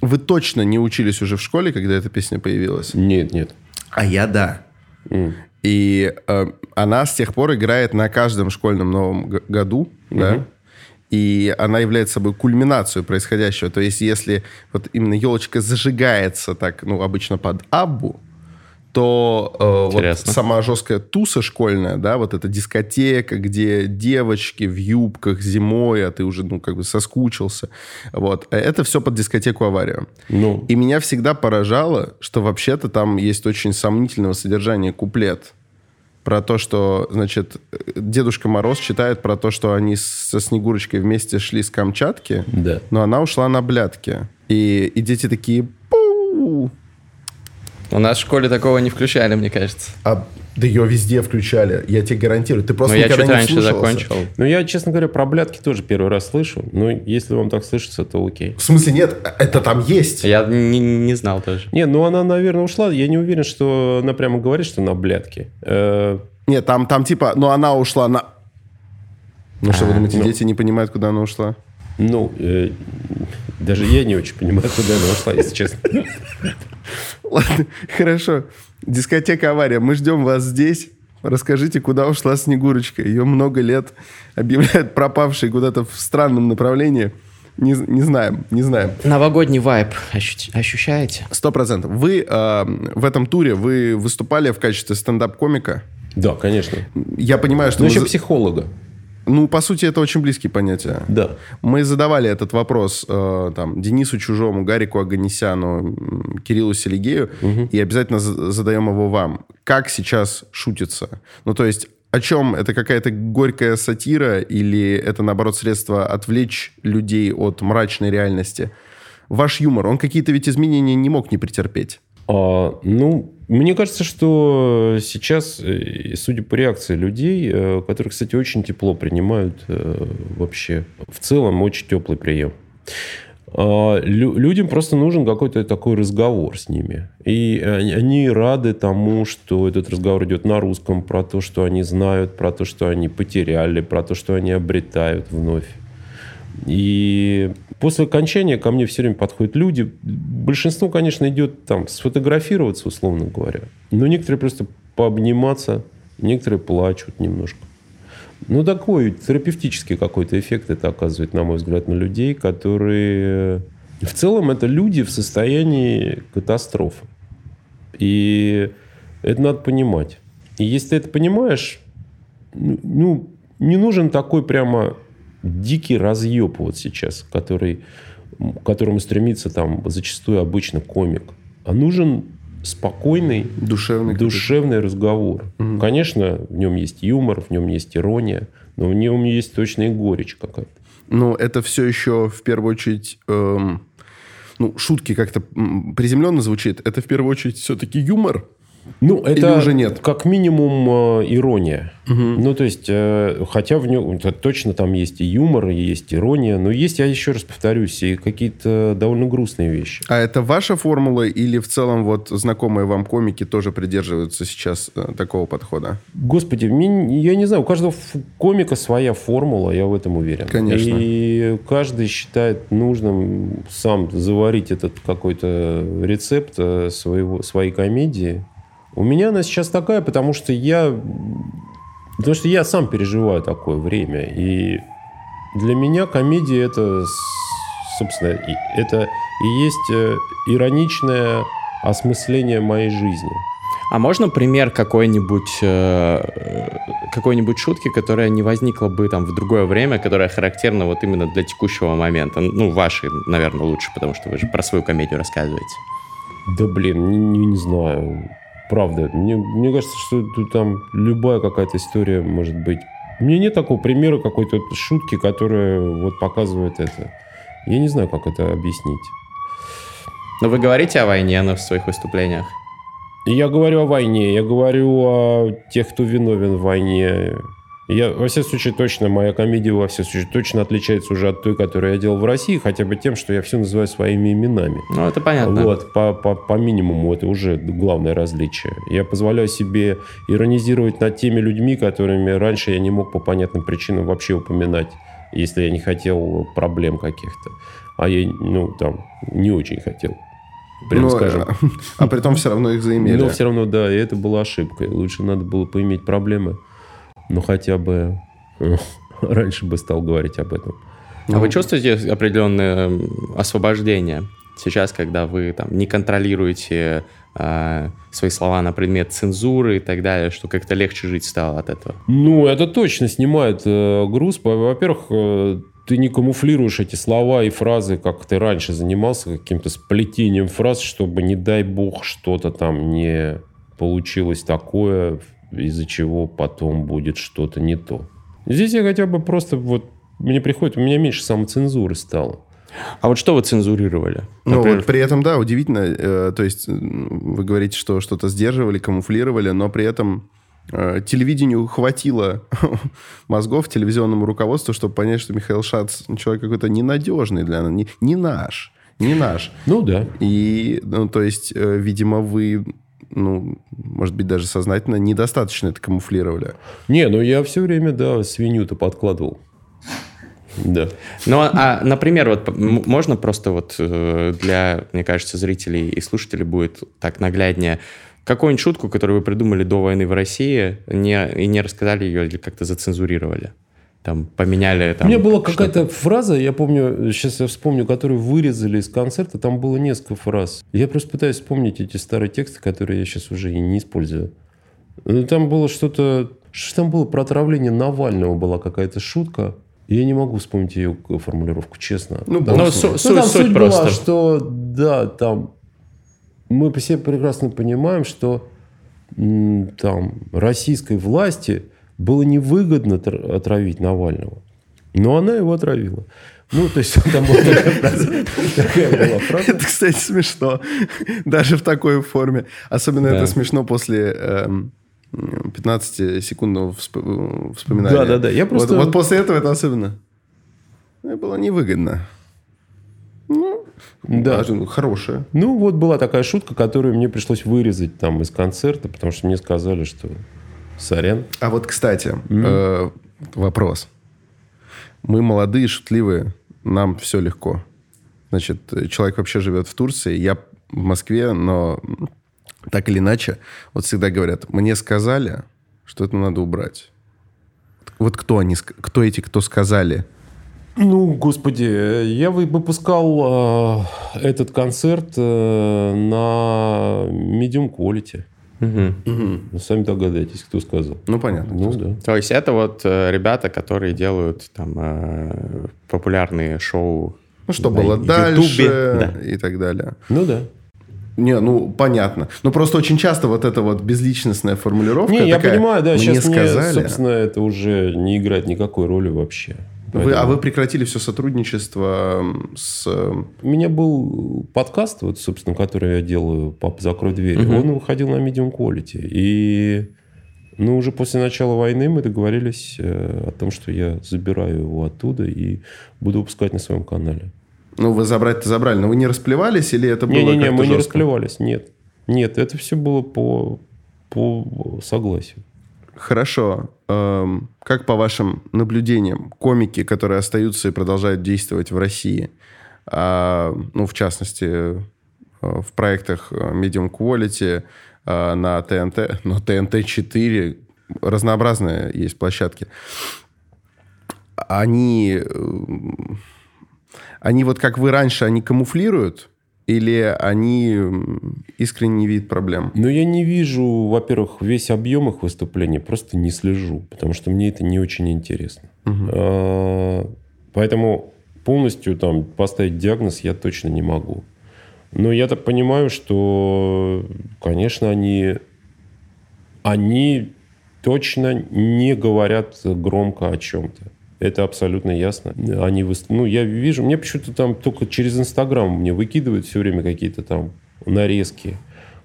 вы точно не учились уже в школе, когда эта песня появилась? Нет, нет. А я да. М. И э, она с тех пор играет на каждом школьном новом году, да. И она является собой кульминацию происходящего. То есть, если вот именно елочка зажигается так, ну, обычно под аббу, то э, вот сама жесткая туса школьная, да, вот эта дискотека, где девочки в юбках зимой, а ты уже, ну, как бы соскучился, вот, э, это все под дискотеку аварию. Ну, И меня всегда поражало, что вообще-то там есть очень сомнительного содержания куплет. Про то, что, значит, Дедушка Мороз читает про то, что они со Снегурочкой вместе шли с Камчатки, да. но она ушла на блядки. И, и дети такие... «Пу!» У нас в школе такого не включали, мне кажется. А да ее везде включали, я тебе гарантирую. Ты просто Но я никогда чуть не раньше закончил. Ну, я, честно говоря, про блядки тоже первый раз слышу. Но если вам так слышится, то окей. В смысле, нет, это там есть. Я не, не знал тоже. Не, ну она, наверное, ушла. Я не уверен, что она прямо говорит, что на блядки. Э, Нет, там, там типа, ну она ушла на... Ну что, вы думаете, ну. дети не понимают, куда она ушла? ну, э, даже я не очень понимаю, куда она ушла, если честно. Ладно, хорошо. Дискотека «Авария». Мы ждем вас здесь. Расскажите, куда ушла Снегурочка. Ее много лет объявляют пропавшей куда-то в странном направлении. Не, не знаем, не знаем. Новогодний вайб ощу- ощущаете? Сто процентов. Вы э, в этом туре, вы выступали в качестве стендап-комика. Да, конечно. Я понимаю, что... Ну, еще за- психолога. Ну, по сути, это очень близкие понятия. Да. Мы задавали этот вопрос э, там, Денису Чужому, Гарику Аганесяну, Кириллу Селигею, и обязательно за- задаем его вам. Как сейчас шутится? Ну, то есть, о чем? Это какая-то горькая сатира или это, наоборот, средство отвлечь людей от мрачной реальности? Ваш юмор, он какие-то ведь изменения не мог не претерпеть. А, ну, мне кажется, что сейчас, э, судя по реакции людей, э, которые, кстати, очень тепло принимают э, вообще, в целом очень теплый прием. А, лю- Людям просто нужен какой-то такой разговор с ними. И они рады тому, что этот разговор идет на русском, про то, что они знают, про то, что они потеряли, про то, что они обретают вновь. И после окончания ко мне все время подходят люди. Большинство, конечно, идет там сфотографироваться, условно говоря. Но некоторые просто пообниматься, некоторые плачут немножко. Ну, такой терапевтический какой-то эффект это оказывает, на мой взгляд, на людей, которые... В целом, это люди в состоянии катастрофы. И это надо понимать. И если ты это понимаешь, ну, ну, не нужен такой прямо дикий разъеб вот сейчас, который, к которому стремится там зачастую обычно комик. А нужен спокойный, Душевный. душевный разговор. Конечно, в нем есть юмор, в нем есть ирония, но в нем есть точно и горечь какая-то. Ну, это все еще в первую очередь... эм, ну, шутки как-то приземленно звучит. Это в первую очередь все-таки юмор. Ну, Или это уже нет? как минимум э, ирония. Ну, то есть, э, хотя в нем это точно там есть и юмор, и есть ирония, но есть, я еще раз повторюсь, и какие-то довольно грустные вещи. А это ваша формула или в целом вот знакомые вам комики тоже придерживаются сейчас э, такого подхода? Господи, мне- я не знаю, у каждого комика своя формула, я в этом уверен. Конечно. И каждый считает нужным сам заварить этот какой-то рецепт э, своего, своей комедии. У меня она сейчас такая, потому что я... Потому что я сам переживаю такое время. И для меня комедия это, собственно, это и есть э, ироничная осмысление моей жизни. А можно пример какой-нибудь э, какой-нибудь шутки, которая не возникла бы там в другое время, которая характерна вот именно для текущего момента? Ну, вашей, наверное, лучше, потому что вы же про свою комедию рассказываете. Да блин, не, не знаю. Правда, мне, мне кажется, что тут там любая какая-то история может быть. У меня нет такого примера какой-то шутки, которая вот показывает это. Я не знаю, как это объяснить. Но вы говорите о войне в своих выступлениях? Я говорю о войне, я говорю о тех, кто виновен в войне. Я, во всяком случае, точно, моя комедия, во всяком случае, точно отличается уже от той, которую я делал в России, хотя бы тем, что я все называю своими именами. Ну, это понятно. Вот, по, по, по минимуму это уже главное различие. Я позволяю себе иронизировать над теми людьми, которыми раньше я не мог по понятным причинам вообще упоминать, если я не хотел проблем каких-то. А я, ну, там, не очень хотел прям Ну, скажем. а, а при том все равно их заимели. Но все равно, да, и это была ошибкой. Лучше надо было поиметь проблемы, но хотя бы э, раньше бы стал говорить об этом. А вы чувствуете определенное освобождение сейчас, когда вы там не контролируете а, свои слова на предмет цензуры и так далее, что как-то легче жить стало от этого? Ну, это точно снимает э, груз. Во- Во-первых, э, ты не камуфлируешь эти слова и фразы, как ты раньше занимался, каким-то сплетением фраз, чтобы, не дай бог, что-то там не получилось такое, из-за чего потом будет что-то не то. Здесь я хотя бы просто вот... Мне приходит, у меня меньше самоцензуры стало. А вот что вы цензурировали? Ну, Например, вот при этом, да, удивительно. э, то есть вы говорите, что что-то сдерживали, камуфлировали, но при этом э, телевидению хватило мозгов телевизионному руководству, чтобы понять, что Михаил Шац человек какой-то ненадежный для нас, не, не наш, не наш. Ну да. И, ну, то есть, э, видимо, вы, ну, может быть, даже сознательно недостаточно это камуфлировали. Не, ну я все время, да, свинью-то подкладывал. Да. Ну, а, а, например, вот можно просто вот э, для, мне кажется, зрителей и слушателей будет так нагляднее какую-нибудь шутку, которую вы придумали до войны в России, не, и не рассказали ее или как-то зацензурировали? Там поменяли там У меня была какая-то фраза, я помню, сейчас я вспомню, которую вырезали из концерта, там было несколько фраз. Я просто пытаюсь вспомнить эти старые тексты, которые я сейчас уже и не использую. Ну, Там было что-то... Что там было про отравление Навального была какая-то шутка. Я не могу вспомнить ее формулировку, честно. Ну, Там- бог Ну, с ним. су- ну, там суть, суть суть просто. была, что да, там мы все прекрасно понимаем, что там российской власти было невыгодно тр- отравить Навального. Но она его отравила. Ну, то есть там была такая фраза. Такая была фраза. Это, кстати, смешно. Даже в такой форме. Особенно Да. это смешно после эм, 15-секундного всп- вспоминания. Да-да-да, я Вот- просто- Вот, после этого это особенно. Это было невыгодно. Ну, Да. даже, хорошее. Ну, вот была такая шутка, которую мне пришлось вырезать там из концерта, потому что мне сказали, что сорян. А вот, кстати, э, вопрос. Мы молодые, шутливые, нам все легко. Значит, человек вообще живет в Турции, я в Москве, но так или иначе, вот всегда говорят, мне сказали, что это надо убрать. Вот кто они, кто эти, кто сказали? Ну, господи, я вы- выпускал э, этот концерт э, на Medium Quality. Мгм. Ну, сами догадаетесь, кто сказал. Ну, понятно. Ну, да. То есть это вот э, ребята, которые делают там э, популярные шоу. Ну, что на было дальше Да. и так далее. Ну, да. Не, ну, понятно. Ну, просто очень часто вот эта вот безличностная формулировка Не, я такая, понимаю, да, мне сейчас мне, сказали. собственно, это уже не играет никакой роли вообще. Вы- а Поэтому- вы прекратили все сотрудничество с... э, У меня был подкаст, вот, собственно, который я делаю «Папа, закрой дверь». Он выходил на Medium Quality. И ну, уже после начала войны мы договорились э, о том, что я забираю его оттуда и буду выпускать на своем канале. Ну, вы забрать-то забрали, но вы не расплевались или это было Не-не-не, мы не жестко? расплевались, нет. Нет, это все было по, по согласию. Хорошо. Эм, как по вашим наблюдениям, комики, которые остаются и продолжают действовать в России, а, ну, в частности, э, в проектах э, Medium Quality, э, на ТНТ, но ТНТ-4, разнообразные есть площадки, они, э, они вот как вы раньше, они камуфлируют Или они искренне не видят проблем? Ну, я не вижу, во-первых, весь объем их выступлений, просто не слежу, потому что мне это не очень интересно. Угу. Поэтому полностью там поставить диагноз я точно не могу. Но я так понимаю, что, конечно, они, они точно не говорят громко о чем-то. Это абсолютно ясно. Они, ну, я вижу, мне почему-то там только через Инстаграм мне выкидывают все время какие-то там нарезки,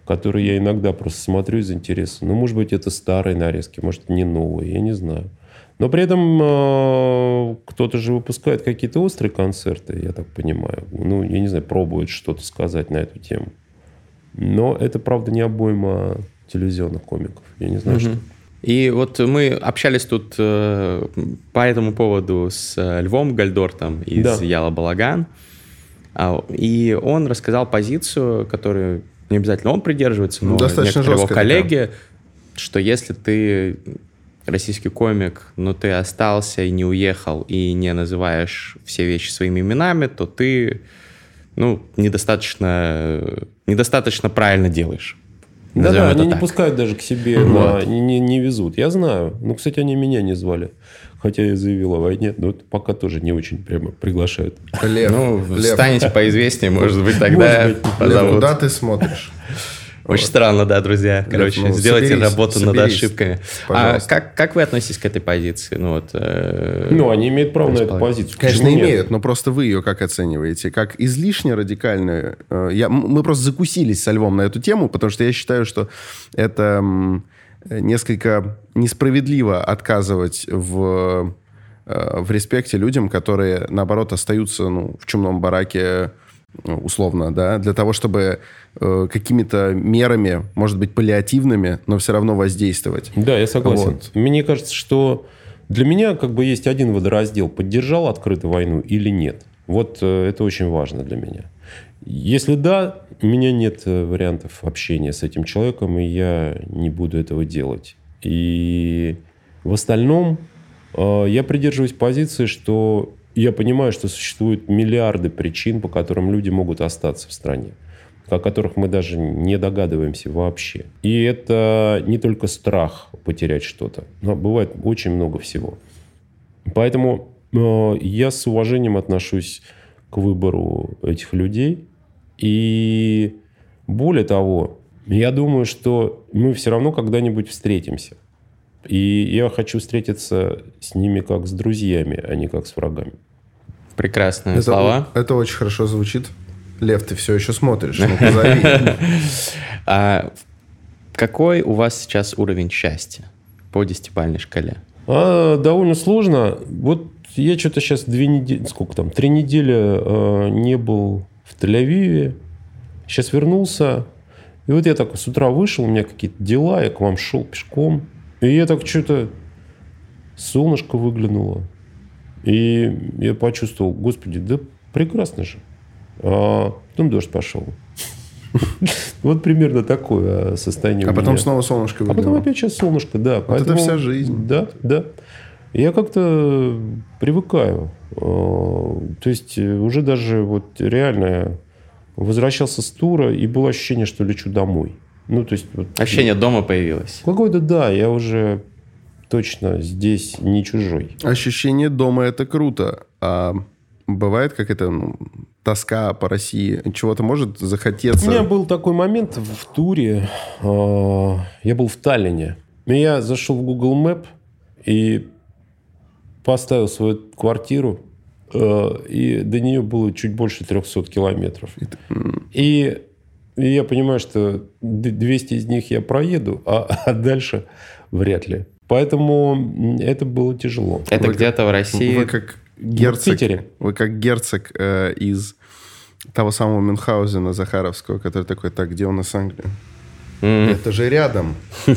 которые я иногда просто смотрю из интереса. Ну, может быть, это старые нарезки, может, не новые, я не знаю. Но при этом э, кто-то же выпускает какие-то острые концерты, я так понимаю. Ну, я не знаю, пробует что-то сказать на эту тему. Но это, правда, не обойма телевизионных комиков. Я не знаю, угу. что. И вот мы общались тут э, по этому поводу с э, Львом Гальдортом из да. Яла Балаган. А, и он рассказал позицию, которую не обязательно он придерживается, но Достаточно некоторые его коллеги, такая. что если ты российский комик, но ты остался и не уехал, и не называешь все вещи своими именами, то ты ну, недостаточно, недостаточно правильно делаешь. Да, да, они так. не пускают даже к себе, вот. на, не, не везут. Я знаю. Ну, кстати, они меня не звали. Хотя я заявил о войне, но пока тоже не очень прямо приглашают. Лев, ну, Лев. станете поизвестнее, может быть, тогда может быть. позовут. Лев, куда ты смотришь? Очень вот. странно, да, друзья. Короче, ну, сделайте соберись, работу соберись, над ошибками. А пожалуйста. А как, как вы относитесь к этой позиции? Ну, вот, э, ну они имеют право на эту позицию. Конечно, Почему имеют, нет? но просто вы ее как оцениваете? Как излишне радикальную? Э, я, мы просто закусились со Львом на эту тему, потому что я считаю, что это несколько несправедливо отказывать в, э, в респекте людям, которые, наоборот, остаются ну, в чумном бараке условно, да, для того, чтобы э, какими-то мерами, может быть, паллиативными, но все равно воздействовать. Да, я согласен. Вот. Мне кажется, что для меня как бы есть один водораздел. Поддержал открытую войну или нет? Вот э, это очень важно для меня. Если да, у меня нет э, вариантов общения с этим человеком, и я не буду этого делать. И в остальном э, я придерживаюсь позиции, что я понимаю, что существуют миллиарды причин, по которым люди могут остаться в стране о которых мы даже не догадываемся вообще. И это не только страх потерять что-то, но бывает очень много всего. Поэтому э, я с уважением отношусь к выбору этих людей. И более того, я думаю, что мы все равно когда-нибудь встретимся. И я хочу встретиться с ними как с друзьями, а не как с врагами. Прекрасные это, слова. Это очень хорошо звучит. Лев, ты все еще смотришь, ну. А какой у вас сейчас уровень счастья по десятибальной шкале? А, довольно сложно. Вот я что-то сейчас две недели, сколько там, три недели э, не был в Тель-Авиве. Сейчас вернулся. И вот я так с утра вышел, у меня какие-то дела, я к вам шел пешком. И я так что-то... Солнышко выглянуло. И я почувствовал, господи, да прекрасно же. А потом дождь пошел. Вот примерно такое состояние. А потом снова солнышко выглянуло. А потом опять сейчас солнышко, да. Вот это вся жизнь. Да, да. Я как-то привыкаю. А, то есть уже даже вот реально возвращался с тура, и было ощущение, что лечу домой. Ну, то есть... Вот, ощущение дома появилось? Какое-то, да. Я уже точно здесь не чужой. Ощущение дома – это круто. А бывает как это ну, тоска по России? Чего-то может захотеться? У меня был такой момент в туре. А, я был в Таллине. Я зашел в Google Map и поставил свою квартиру, а, и до нее было чуть больше 300 километров. И, и я понимаю, что 200 из них я проеду, а, а дальше вряд ли. Поэтому это было тяжело. Это где-то в России? Вы как герцог, в Питере. Вы как герцог э, из того самого Мюнхгаузена Захаровского, который такой, так, где у нас Англия? Mm. Это же рядом.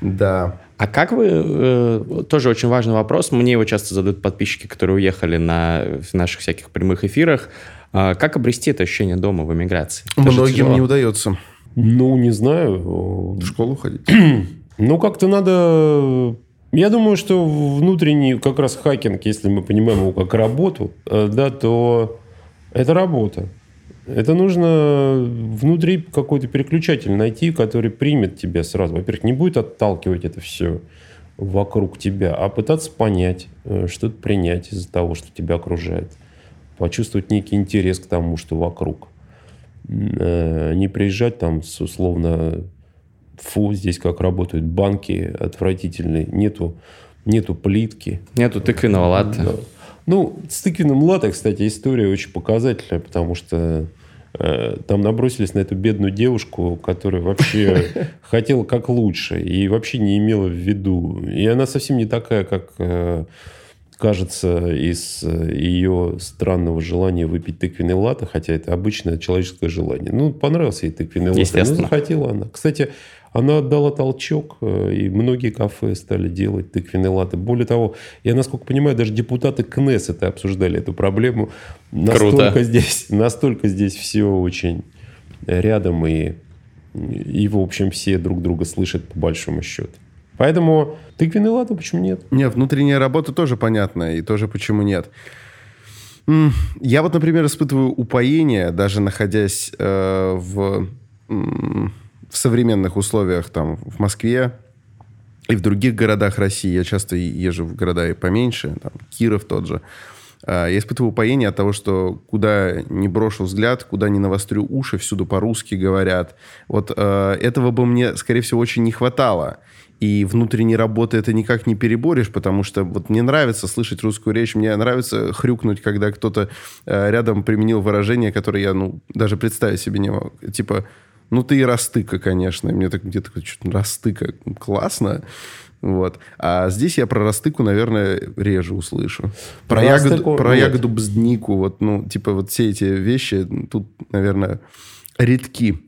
Да. А как вы, э, тоже очень важный вопрос, мне его часто задают подписчики, которые уехали на наших всяких прямых эфирах, а как обрести это ощущение дома в эмиграции? Многим не удается. Ну, не знаю. В школу ходить? Ну, как-то надо... Я думаю, что внутренний как раз хакинг, если мы понимаем его как работу, э, да, то это работа. Это нужно внутри какой-то переключатель найти, который примет тебя сразу. Во-первых, не будет отталкивать это все вокруг тебя, а пытаться понять, э, что-то принять из-за того, что тебя окружает. Почувствовать некий интерес к тому, что вокруг. Э, не приезжать там с условно фу, здесь как работают банки отвратительные, нету, нету плитки. Нету тыквенного латте. Да. Ну, с тыквенным латте, кстати, история очень показательная, потому что э, там набросились на эту бедную девушку, которая вообще хотела как лучше и вообще не имела в виду. И она совсем не такая, как э, кажется из э, ее странного желания выпить тыквенный латте, хотя это обычное человеческое желание. Ну, понравился ей тыквенный латте. Естественно. Ну, захотела она. Кстати, она отдала толчок, э, и многие кафе стали делать тыквенные латы. Более того, я, насколько понимаю, даже депутаты КНЕС это обсуждали, эту проблему. Настолько Круто. здесь, настолько здесь все очень рядом, и, и, в общем, все друг друга слышат по большому счету. Поэтому тыквенный латы почему нет? Нет, внутренняя работа тоже понятна, и тоже почему нет. Я вот, например, испытываю упоение, даже находясь э, в в современных условиях там в Москве и в других городах России, я часто езжу в города и поменьше, там, Киров тот же, а, я испытываю упоение от того, что куда не брошу взгляд, куда не навострю уши, всюду по-русски говорят. Вот э, этого бы мне, скорее всего, очень не хватало. И внутренней работы это никак не переборешь, потому что вот мне нравится слышать русскую речь, мне нравится хрюкнуть, когда кто-то э, рядом применил выражение, которое я, ну, даже представить себе не могу. Типа, ну, ты и растыка, конечно. И мне так где-то что-то растыка классно. Вот. А здесь я про растыку, наверное, реже услышу. Про, про ягоду, растыку, про ягоду бзднику. Вот, ну, типа вот все эти вещи тут, наверное, редки.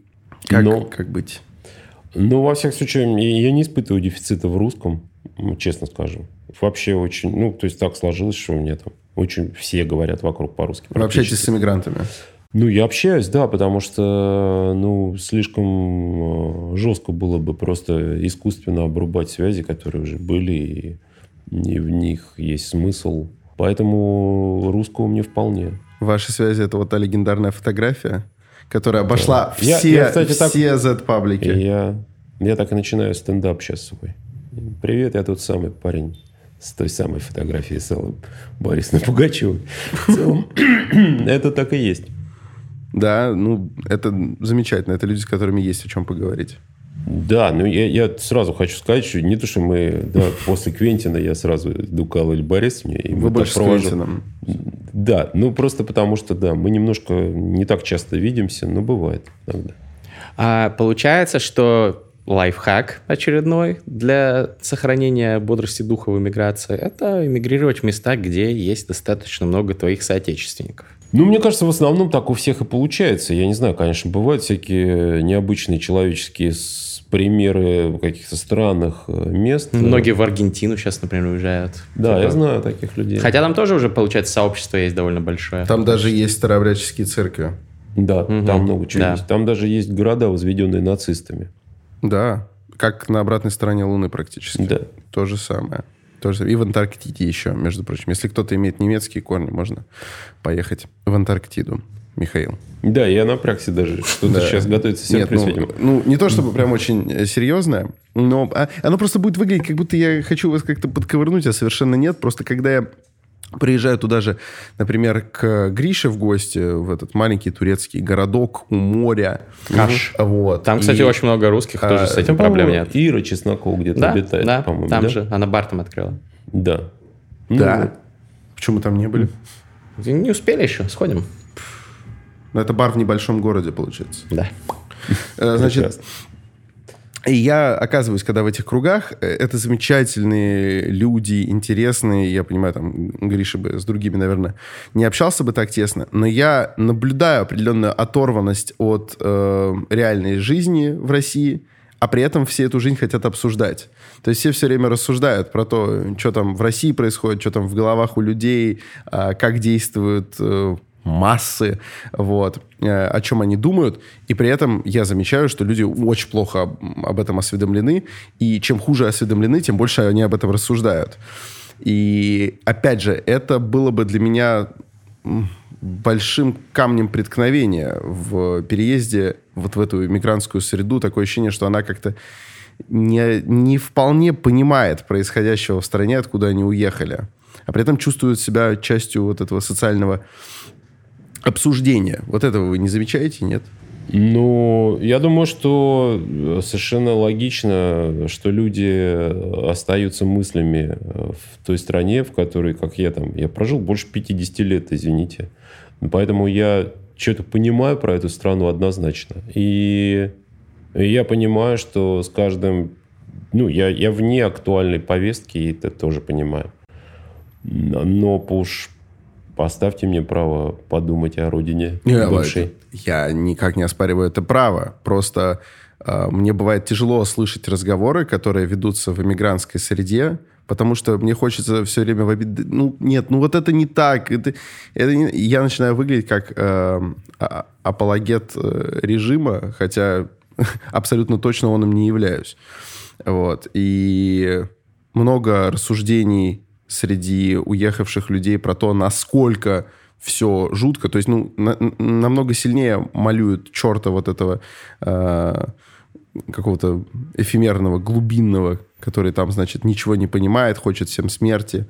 Как, Но, как быть? Ну, во всяком случае, я не испытываю дефицита в русском, честно скажем. Вообще очень... Ну, то есть так сложилось, что у меня там очень все говорят вокруг по-русски. Вы общаетесь с иммигрантами? Ну, я общаюсь, да, потому что, ну, слишком э, жестко было бы просто искусственно обрубать связи, которые уже были, и, и в них есть смысл. Поэтому русского мне вполне. Ваши связи – это вот та легендарная фотография, которая обошла да. все, я, я, кстати, все Z-паблики. Я, я так и начинаю стендап сейчас свой. Привет, я тот самый парень с той самой фотографией с Аллой Борисовной Пугачевой. Это так и есть. Да, ну, это замечательно. Это люди, с которыми есть о чем поговорить. Да, ну я, я сразу хочу сказать, что не то, что мы да, после Квентина я сразу иду к Алле Борисовне. И Вы больше провожу... с Квентином. Да, ну просто потому что, да, мы немножко не так часто видимся, но бывает иногда. А получается, что лайфхак очередной для сохранения бодрости духа в эмиграции – это эмигрировать в места, где есть достаточно много твоих соотечественников. Ну, мне кажется, в основном так у всех и получается. Я не знаю, конечно, бывают всякие необычные человеческие примеры каких-то странных э, мест. Многие в Аргентину сейчас, например, уезжают. Да, типа... я знаю таких людей. Хотя там тоже уже, получается, сообщество есть довольно большое. Там даже есть старообрядческие церкви. Да, угу. там много чего да. есть. Там даже есть города, возведенные нацистами. Да, как на обратной стороне Луны практически. Да. То же самое. Тоже. И в Антарктиде еще, между прочим. Если кто-то имеет немецкие корни, можно поехать в Антарктиду. Михаил. Да, я напрягся даже. Что-то да. сейчас готовится сюрприз, Нет, ну, видимо. Ну, не то чтобы прям очень э, серьезное, но а, оно просто будет выглядеть, как будто я хочу вас как-то подковырнуть, а совершенно нет. Просто когда я приезжаю туда же, например, к Грише в гости, в этот маленький турецкий городок у моря. Каш. Вот. Там, кстати, и, очень много русских, а, тоже с этим проблем нет. Ира Чеснокова где-то да, обитает, да, по-моему. там да? же. Она бар там открыла. Да. Да. Ну, Почему там не были? Не успели еще, сходим. Но это бар в небольшом городе, получается. Да. Э, значит, и я оказываюсь, когда в этих кругах, э, это замечательные люди, интересные. Я понимаю, там Гриша бы с другими, наверное, не общался бы так тесно. Но я наблюдаю определенную оторванность от э, реальной жизни в России, а при этом все эту жизнь хотят обсуждать. То есть все все время рассуждают про то, что там в России происходит, что там в головах у людей, э, как действуют... Массы, вот, э, о чем они думают. И при этом я замечаю, что люди очень плохо об этом осведомлены. И чем хуже осведомлены, тем больше они об этом рассуждают. И опять же, это было бы для меня большим камнем преткновения в переезде вот в эту мигрантскую среду. Такое ощущение, что она как-то не, не вполне понимает происходящего в стране, откуда они уехали. А при этом чувствует себя частью вот этого социального обсуждения. Вот этого вы не замечаете, нет? Ну, я думаю, что совершенно логично, что люди остаются мыслями в той стране, в которой, как я там, я прожил больше 50 лет, извините. Поэтому я что-то понимаю про эту страну однозначно. И я понимаю, что с каждым... Ну, я, я вне актуальной повестки, и это тоже понимаю. Но уж поставьте мне право подумать о родине не, бывшей. Я никак не оспариваю это право. Просто э, мне бывает тяжело слышать разговоры, которые ведутся в иммигрантской среде, потому что мне хочется все время в обид... Ну, нет, ну вот это не так. Это, это не... Я начинаю выглядеть как э, а, апологет э, режима, хотя абсолютно точно он им не являюсь. Вот. И много рассуждений среди уехавших людей про то, насколько все жутко. То есть, ну, на, намного сильнее малюют черта вот этого э, какого-то эфемерного, глубинного, который там, значит, ничего не понимает, хочет всем смерти.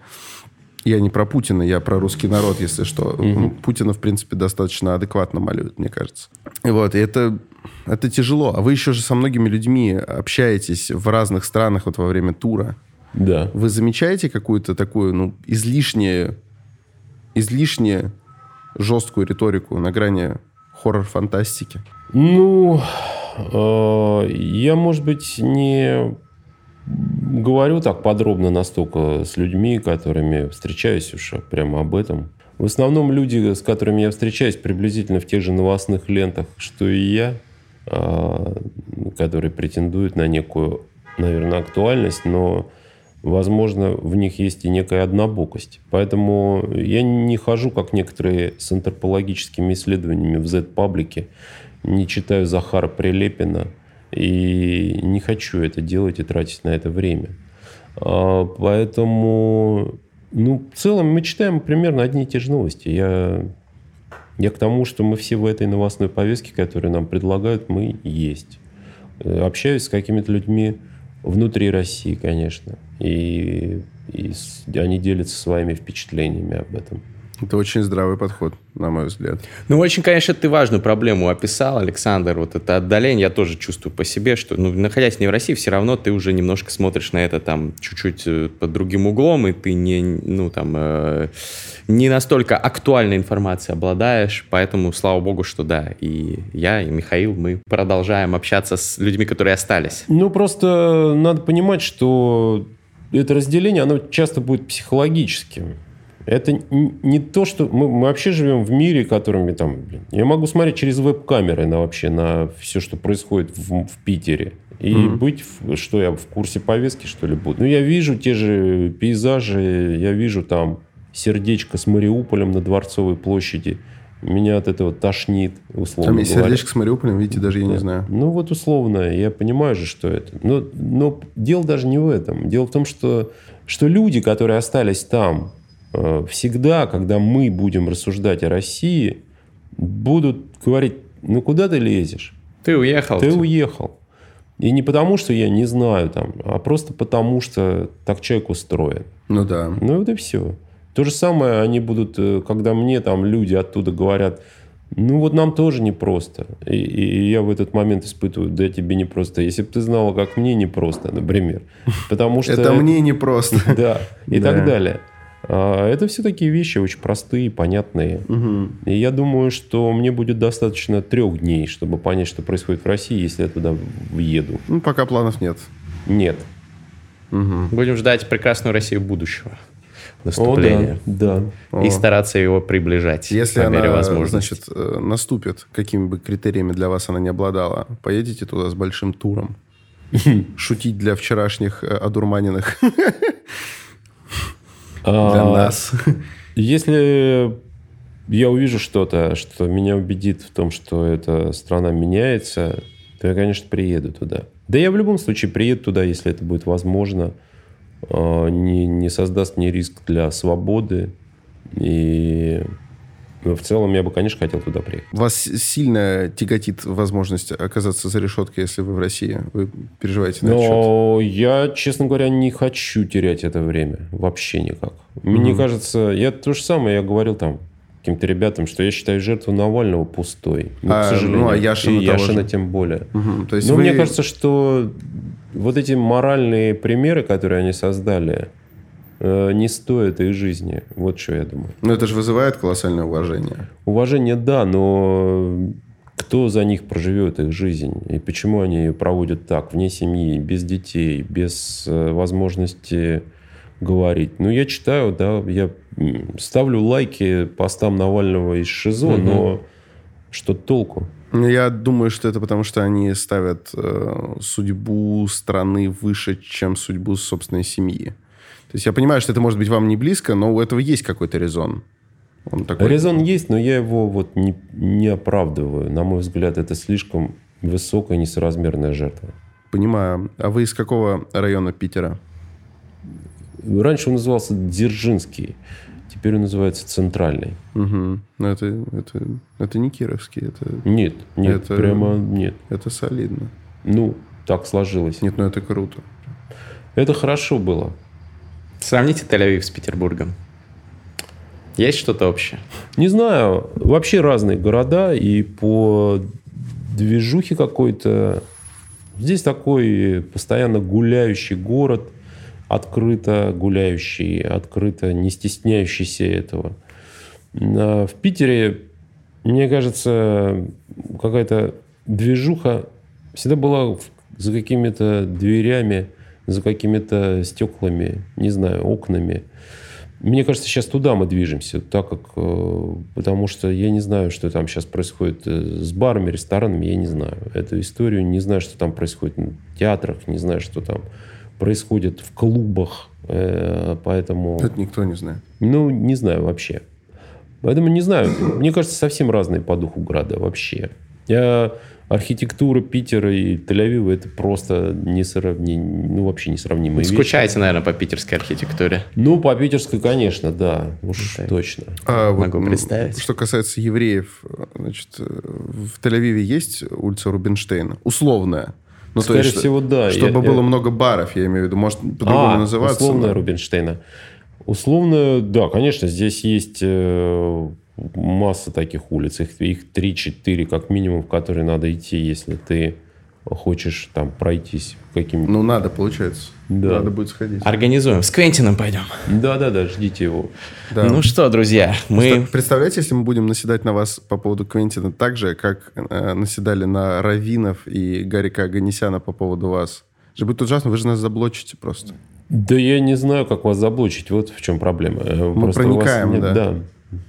Я не про Путина, я про русский народ, если что. Угу. Путина, в принципе, достаточно адекватно малюют, мне кажется. И вот, и это, это тяжело. А вы еще же со многими людьми общаетесь в разных странах вот во время тура. Да. Вы замечаете какую-то такую, ну, излишнюю, излишне жесткую риторику на грани хоррор-фантастики? Ну, э, я, может быть, не говорю так подробно настолько с людьми, которыми встречаюсь уж прямо об этом. В основном люди, с которыми я встречаюсь, приблизительно в тех же новостных лентах, что и я, э, которые претендуют на некую, наверное, актуальность, но возможно, в них есть и некая однобокость. Поэтому я не хожу, как некоторые с антропологическими исследованиями в Z-паблике, не читаю Захара Прилепина и не хочу это делать и тратить на это время. А, поэтому, ну, в целом мы читаем примерно одни и те же новости. Я, я к тому, что мы все в этой новостной повестке, которую нам предлагают, мы есть. Общаюсь с какими-то людьми, внутри России, конечно. И, и они делятся своими впечатлениями об этом. Это очень здравый подход, на мой взгляд. Ну, очень, конечно, ты важную проблему описал, Александр. Вот это отдаление я тоже чувствую по себе, что, ну, находясь не в России, все равно ты уже немножко смотришь на это там чуть-чуть э, под другим углом, и ты не, ну, там, э, не настолько актуальной информацией обладаешь. Поэтому, слава богу, что да, и я, и Михаил, мы продолжаем общаться с людьми, которые остались. Ну, просто надо понимать, что это разделение, оно часто будет психологическим. Это не то, что... Мы, мы вообще живем в мире, которыми там... Блин, я могу смотреть через веб-камеры на вообще на все, что происходит в, в Питере. И mm-hmm. быть, что я в курсе повестки, что ли, буду. Ну, я вижу те же пейзажи, я вижу там сердечко с Мариуполем на Дворцовой площади. Меня от этого тошнит, условно Там есть говоря. сердечко с Мариуполем, видите, даже я да. не знаю. Ну, вот условно, я понимаю же, что это. Но, но дело даже не в этом. Дело в том, что, что люди, которые остались там, всегда, когда мы будем рассуждать о России, будут говорить, ну куда ты лезешь? Ты уехал. Ты уехал. И не потому, что я не знаю там, а просто потому, что так человек устроен. Ну да. Ну вот и все. То же самое они будут, э, когда мне там люди оттуда говорят, ну вот нам тоже непросто. И, и я в этот момент испытываю, да тебе непросто. Если бы ты знала, как мне непросто, например. Потому что... Это мне непросто. Да, и так далее. А, это все такие вещи очень простые, понятные. Угу. И я думаю, что мне будет достаточно трех дней, чтобы понять, что происходит в России, если я туда въеду. Ну, пока планов нет. Нет. Угу. Будем ждать прекрасную Россию будущего наступления. О, да, да. И О. стараться его приближать Если по мере она, возможности. значит, э, наступит, какими бы критериями для вас она не обладала, поедете туда с большим туром. Шутить для вчерашних э, одурманенных для а, нас. Если я увижу что-то, что меня убедит в том, что эта страна меняется, то я, конечно, приеду туда. Да я в любом случае приеду туда, если это будет возможно. А, не, не создаст мне риск для свободы. И Но в целом я бы, конечно, хотел туда приехать. Вас сильно тяготит возможность оказаться за решеткой, если вы в России? Вы переживаете на этот счет? Но я, честно говоря, не хочу терять это время. Вообще никак. Мне кажется, я то же самое, я говорил там каким-то ребятам, что я считаю жертву Навального пустой. Ну, А, к сожалению. ну, а Яшина И Яшина же. тем более. Мгм. То есть Но вы- мне кажется, что вот эти моральные примеры, которые они создали, не стоят их жизни. Вот что я думаю. Ну, это же вызывает колоссальное уважение. Уважение, да, но кто за них проживет их жизнь? И почему они ее проводят так, вне семьи, без детей, без э, возможности говорить? Ну, я читаю, да, я ставлю лайки постам Навального из ШИЗО, но что толку? Ну, Я думаю, что это потому, что они ставят э, судьбу страны выше, чем судьбу собственной семьи. То есть я понимаю, что это может быть вам не близко, но у этого есть какой-то резон. Он такой... Резон есть, но я его вот не, не оправдываю. На мой взгляд, это слишком высокая несоразмерная жертва. Понимаю. А вы из какого района Питера? Раньше он назывался Дзержинский, теперь он называется Центральный. Угу. Ну, это, это, это не Кировский, это, Нет, нет, Это- прямо нет. это солидно. Ну, так сложилось. Нет, ну это круто. Это хорошо было. Сравните Тель-Авив с Петербургом. Есть что-то общее? Не знаю, вообще разные города, и по движухе какой-то... Здесь такой постоянно гуляющий город, открыто гуляющий, открыто не стесняющийся этого. А В Питере, мне кажется, какая-то движуха всегда была за какими-то дверями, за какими-то стеклами, не знаю, окнами. Мне кажется, сейчас туда мы движемся, так как, э, потому что я не знаю, что там сейчас происходит э, с барами, ресторанами, я не знаю эту историю, не знаю, что там происходит в театрах, не знаю, что там происходит в клубах, э, поэтому, Это никто не знает. ну, не знаю вообще. Поэтому не знаю, мне кажется, совсем разные по духу города вообще. Я архитектура Питера и Тель-Авива это просто несравнимо, ну вообще несравнимые вещи. Скучаете, наверное, по питерской архитектуре. Ну, по питерской, конечно, да. Уж Так. точно. А вот, Могу м, представить. Что касается евреев, значит, в Тель-Авиве есть улица Рубинштейна? Условная. Ну, то Скорее есть, всего, да. Чтобы Я- было я- много баров, я имею в виду. Может, по-другому А, называться. условная но- Рубинштейна. Условно, да, конечно, здесь есть э, масса таких улиц. Их, их 3-4 как минимум, в которые надо идти, если ты хочешь там пройтись каким-нибудь... Ну, надо, получается. Да. Надо будет сходить. Организуем. С Квентином пойдем. Да-да-да, ждите его. Да. Ну что, друзья, мы... Представляете, если мы будем наседать на вас по поводу Квентина так же, как э, наседали на Равинов и Гарика Аганесяна по поводу вас? Это же будет ужасно, вы же нас заблочите просто. Да я не знаю, как вас заблочить. Вот в чем проблема. Э, Мы вас проникаем, нет- да.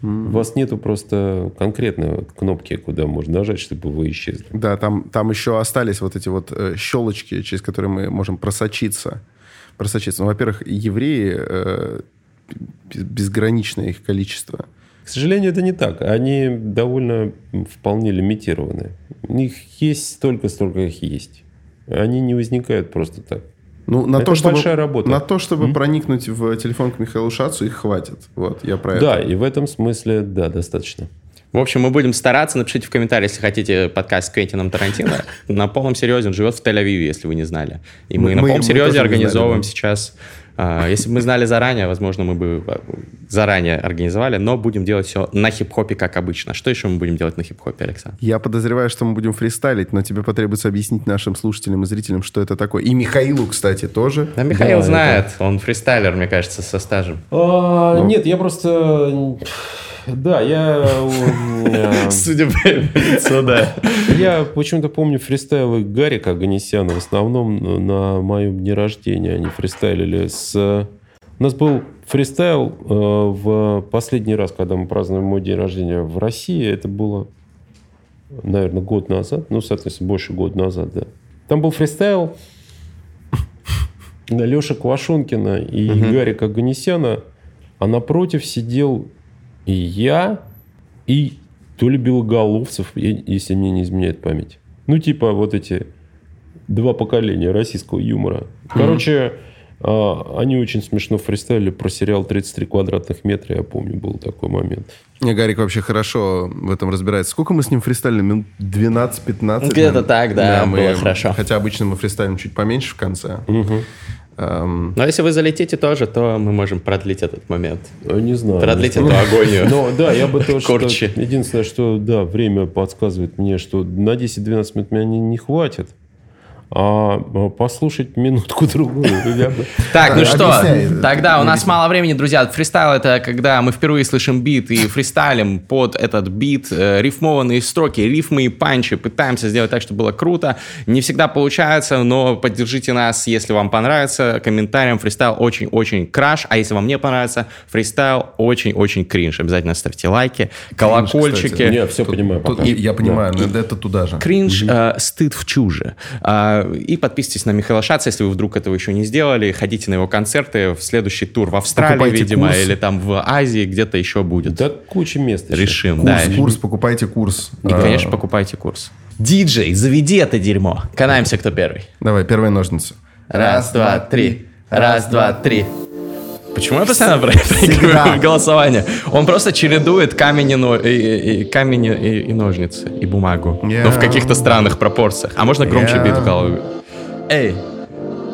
У вас нету просто конкретно кнопки, куда можно нажать, чтобы вы исчезли. Да, там, там еще остались вот эти вот э, щелочки, через которые мы можем просочиться. Просочиться. Ну, во-первых, евреи, э, безграничное их количество. К сожалению, это не так. Они довольно вполне лимитированы. У них есть столько, сколько их есть. Они не возникают просто так. Ну, на Это то, чтобы, большая работа. На то, чтобы проникнуть в телефон к Михаилу Шацу, их хватит. Вот, я про Да, это. и в этом смысле, да, достаточно. В общем, мы будем стараться. Напишите в комментариях, если хотите подкаст с Квентином Тарантино. На полном серьезе он живет в Тель-Авиве, если вы не знали. И мы, Мы- на полном мы серьезе организовываем знали, да. сейчас... а, если бы мы знали заранее, возможно, мы бы а, заранее организовали, но будем делать все на хип-хопе, как обычно. Что еще мы будем делать на хип-хопе, Александр? Я подозреваю, что мы будем фристайлить, но тебе потребуется объяснить нашим слушателям и зрителям, что это такое. И Михаилу, кстати, тоже. Да, Михаил Да, знает, он фристайлер, мне кажется, со стажем. А, Нет, я просто... Да, я... э, Судя по лицу, да. Я почему-то помню фристайлы Гарика Аганесяна в основном на моем дне рождения. Они фристайлили с... У нас был фристайл э, в последний раз, когда мы праздновали мой день рождения в России. Это было, наверное, год назад. Ну, соответственно, больше года назад, да. Там был фристайл Леша Квашонкина и Гарика Аганесяна. А напротив сидел и я, и то ли Белоголовцев, если мне не изменяет память. Ну, типа вот эти два поколения российского юмора. Короче, А, они очень смешно фристайлили про сериал «33 квадратных метра», я помню, был такой момент. Не, Гарик вообще хорошо в этом разбирается. Сколько мы с ним фристайлили? Минут 12-15? Где-то так, да, мы, было хорошо. Хотя обычно мы фристайлим чуть поменьше в конце. Эм, Но если вы залетите тоже, то мы можем продлить этот момент. Э, Не знаю. Продлить эту агонию. Но да, я бы тоже... Корчи. что- Единственное, что да, время подсказывает мне, что на 10-12 минут меня не, не хватит. А а послушать минутку-другую. Так, ну что, тогда у нас мало времени, друзья. Фристайл — это когда мы впервые слышим бит и фристайлим под этот бит э, рифмованные строки, рифмы и панчи. Пытаемся сделать так, чтобы было круто. Не всегда получается, но поддержите нас, если вам понравится. Комментарием фристайл очень-очень краш, а если вам не понравится, фристайл очень-очень кринж. Обязательно ставьте лайки, колокольчики. Не, все понимаю. я понимаю, но это туда же. Кринж, э, стыд в чуже. И подписывайтесь на Михаила Шаца, если вы вдруг этого еще не сделали. Ходите на его концерты в следующий тур в Австралии, Покупайте видимо, курс. или там в Азии, где-то еще будет. Да куча мест еще. Решим, Курс, да. курс, покупайте курс. И, А, конечно, покупайте курс. Диджей, заведи это дерьмо. Канаемся, кто первый. Давай, первые ножницы. Раз, два, три. Раз, два, три. Почему я постоянно проигрываю голосование? Он просто чередует камень и, но- и- и- камень и, и ножницы, и бумагу. Я- Но в каких-то странных пропорциях. А можно громче Я- бит в голову? Эй,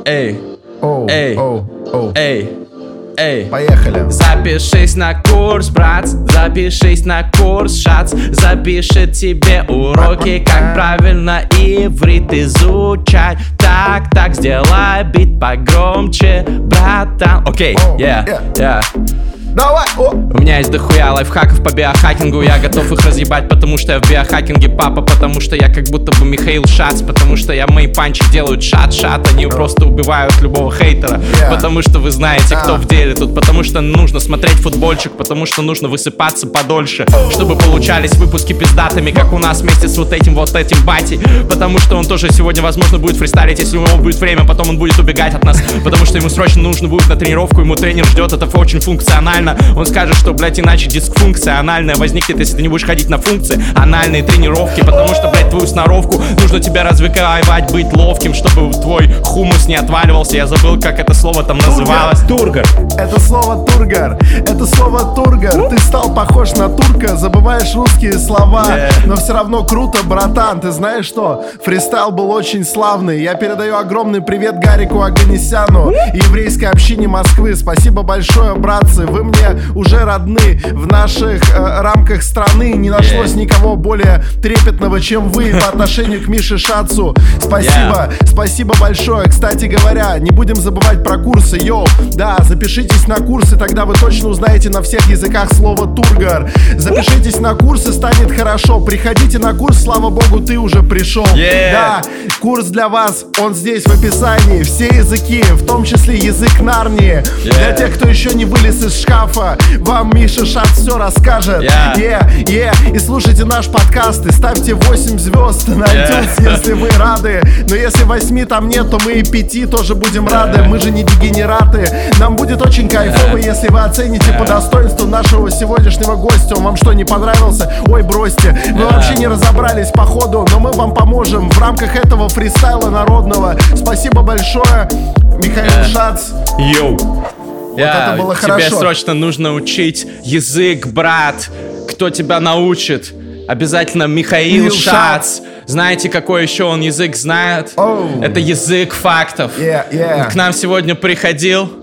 эй, Оу, Эй. эй, эй. Поехали. Запишись на курс, брат, запишись на курс, шац Запишет тебе уроки, как правильно иврит изучать Так, так, сделай бит погромче, братан Окей, Оу, yeah, yeah. Давай! О! у меня есть дохуя лайфхаков по биохакингу Я готов их разъебать, потому что я в биохакинге папа Потому что я как будто бы Михаил Шац Потому что я мои панчи делают шат-шат Они просто убивают любого хейтера Yeah. Потому что вы знаете, кто А. в деле тут Потому что нужно смотреть футбольчик Потому что нужно высыпаться подольше Чтобы получались выпуски пиздатыми Как у нас вместе с вот этим вот этим батей Потому что он тоже сегодня, возможно, будет фристайлить Если у него будет время, потом он будет убегать от нас Потому что ему срочно нужно будет на тренировку Ему тренер ждет, это очень функционально Он скажет, что, блядь, иначе дисфункция анальная возникнет Если ты не будешь ходить на функции. Анальные тренировки Потому что, блядь, твою сноровку нужно тебя развивать, быть ловким Чтобы твой хумус не отваливался. Я забыл, как это слово там называлось. Тургор. Это слово тургар, это слово тургар Ты стал похож на турка, забываешь русские слова. Yeah. Но все равно круто, братан. Ты знаешь что? Фристайл был очень славный. Я передаю огромный привет Гарику Аганесяну Еврейской общине Москвы. Спасибо большое, братцы. Вы мне уже родны В наших э, рамках страны. Не нашлось никого более трепетного, чем вы По отношению к Мише Шацу Спасибо, спасибо большое. Кстати говоря, не будем забывать про курсы. Йоу, да, запишитесь на курсы Тогда вы точно узнаете на всех языках слово тургар Запишитесь на курсы, станет хорошо. Приходите на курс, слава богу, ты уже пришел. Yeah. Да, курс для вас, он здесь в описании. Все языки, в том числе язык Нарнии. Для тех, кто еще не вылез из шкафа Вам Миша Шат все расскажет. Yeah. Yeah, yeah. И слушайте наш подкаст И ставьте 8 звезд на iTunes, Yeah. если вы рады. Но если 8 там нет, то мы и 5 тоже будем рады. Мы же не дегенераты. Нам будет очень кайфово, если вы оцените по достоинству нашего сегодняшнего гостя. Он вам что, не понравился? Ой, бросьте. Вы вообще не разобрались по ходу Но мы вам поможем в рамках этого фристайла народного. Спасибо большое, Михаил Шац. Йоу. Это было тебе хорошо. срочно нужно учить язык, брат. Кто тебя научит? Обязательно Михаил Михаил Шац. Знаете, какой еще он язык знает? Оу. Это язык фактов. Yeah, yeah. К нам сегодня приходил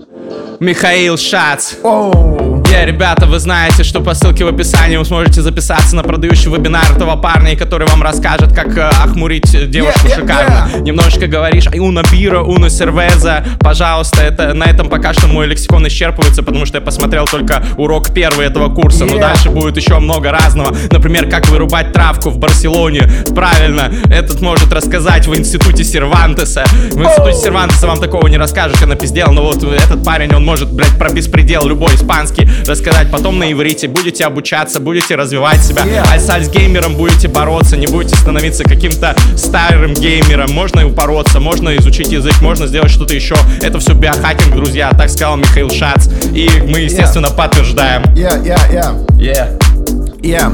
Михаил Шац. Оу. Yeah, ребята, вы знаете, что по ссылке в описании вы сможете записаться на продающий вебинар этого парня, который вам расскажет, как э, охмурить девушку Yeah, yeah, шикарно. yeah. Немножечко говоришь, уна бира, уна сервеза, пожалуйста, это, на этом пока что мой лексикон исчерпывается, потому что я посмотрел только урок первый этого курса, но Yeah. дальше будет еще много разного. Например, как вырубать травку в Барселоне. Правильно, этот может рассказать в институте Сервантеса. В институте Сервантеса вам такого не расскажут, я напиздел, но вот этот парень, он может, блядь, про беспредел любой испанский рассказать. Потом на иврите будете обучаться, будете развивать себя. Yeah. А с альцгеймером будете бороться, не будете становиться каким-то старым геймером. Можно и упороться, можно изучить язык, можно сделать что-то еще. Это все биохакинг, друзья, так сказал Михаил Шац. И мы, естественно, подтверждаем. Yeah, yeah, yeah. Yeah. Yeah.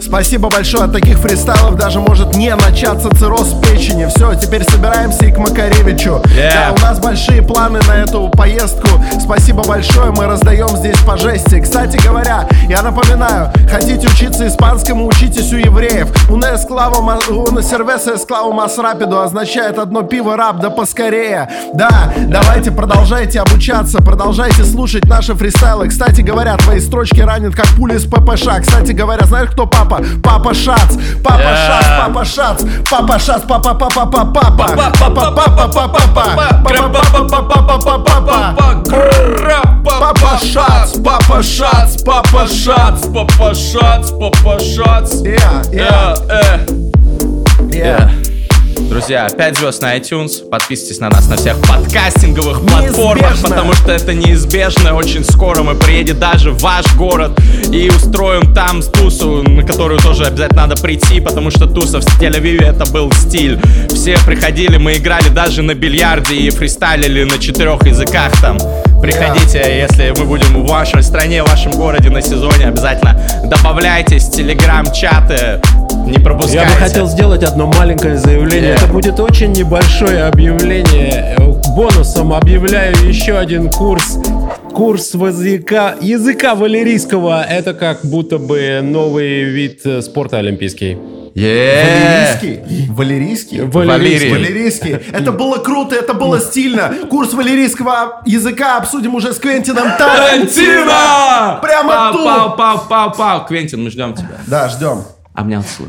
Спасибо большое. От таких фристайлов даже может не начаться цирроз печени. Все, теперь собираемся и к Макаревичу. Yeah. Да, у нас большие планы на эту поездку. Спасибо большое, мы раздаем здесь по жести. Кстати говоря, я напоминаю, хотите учиться испанскому, учитесь у евреев. У нас клава, у нас сервеса склаву масрапиду означает одно пиво раб, да поскорее. Да, давайте продолжайте обучаться, продолжайте слушать наши фристайлы. Кстати говоря, твои строчки ранят как пули с ППШ. Кстати говоря, знаешь, кто папа? Папа Шац, папа. Шац, папа Шац, папа Шац, папа, папа, папа, папа, папа, папа, папа, папа, папа, папа, папа, Шац, папа Шац, папа Шац. Папа Шац, Папа Шац. Yeah, yeah, Э, э. yeah. Друзья, 5 звезд на iTunes. Подписывайтесь на нас на всех подкастинговых платформах, Неизбежно. потому что это неизбежно. Очень скоро мы приедем даже в ваш город и устроим там тусу, на которую тоже обязательно надо прийти, потому что туса в Тель-Авиве это был стиль. Все приходили, мы играли даже на бильярде и фристайлили на четырех языках там. Приходите, если мы будем в вашей стране, в вашем городе на сезоне, обязательно добавляйтесь, телеграм-чаты, не пропускайте. Я бы хотел сделать одно маленькое заявление. Э. Это будет очень небольшое объявление. Э, Бонусом объявляю еще один курс. Курс языка, языка валерийского. Это как будто бы новый вид э, спорта олимпийский. Е-е-е. Валерийский? Валерийский? Валерий. Валерийский. Это было круто, это было стильно. Курс валерийского языка обсудим уже с Квентином Тарантино. Тарантино! Прямо пау, тут. Пау, пау, пау, пау. Квентин, мы ждем тебя. Да, ждем. 他们两组。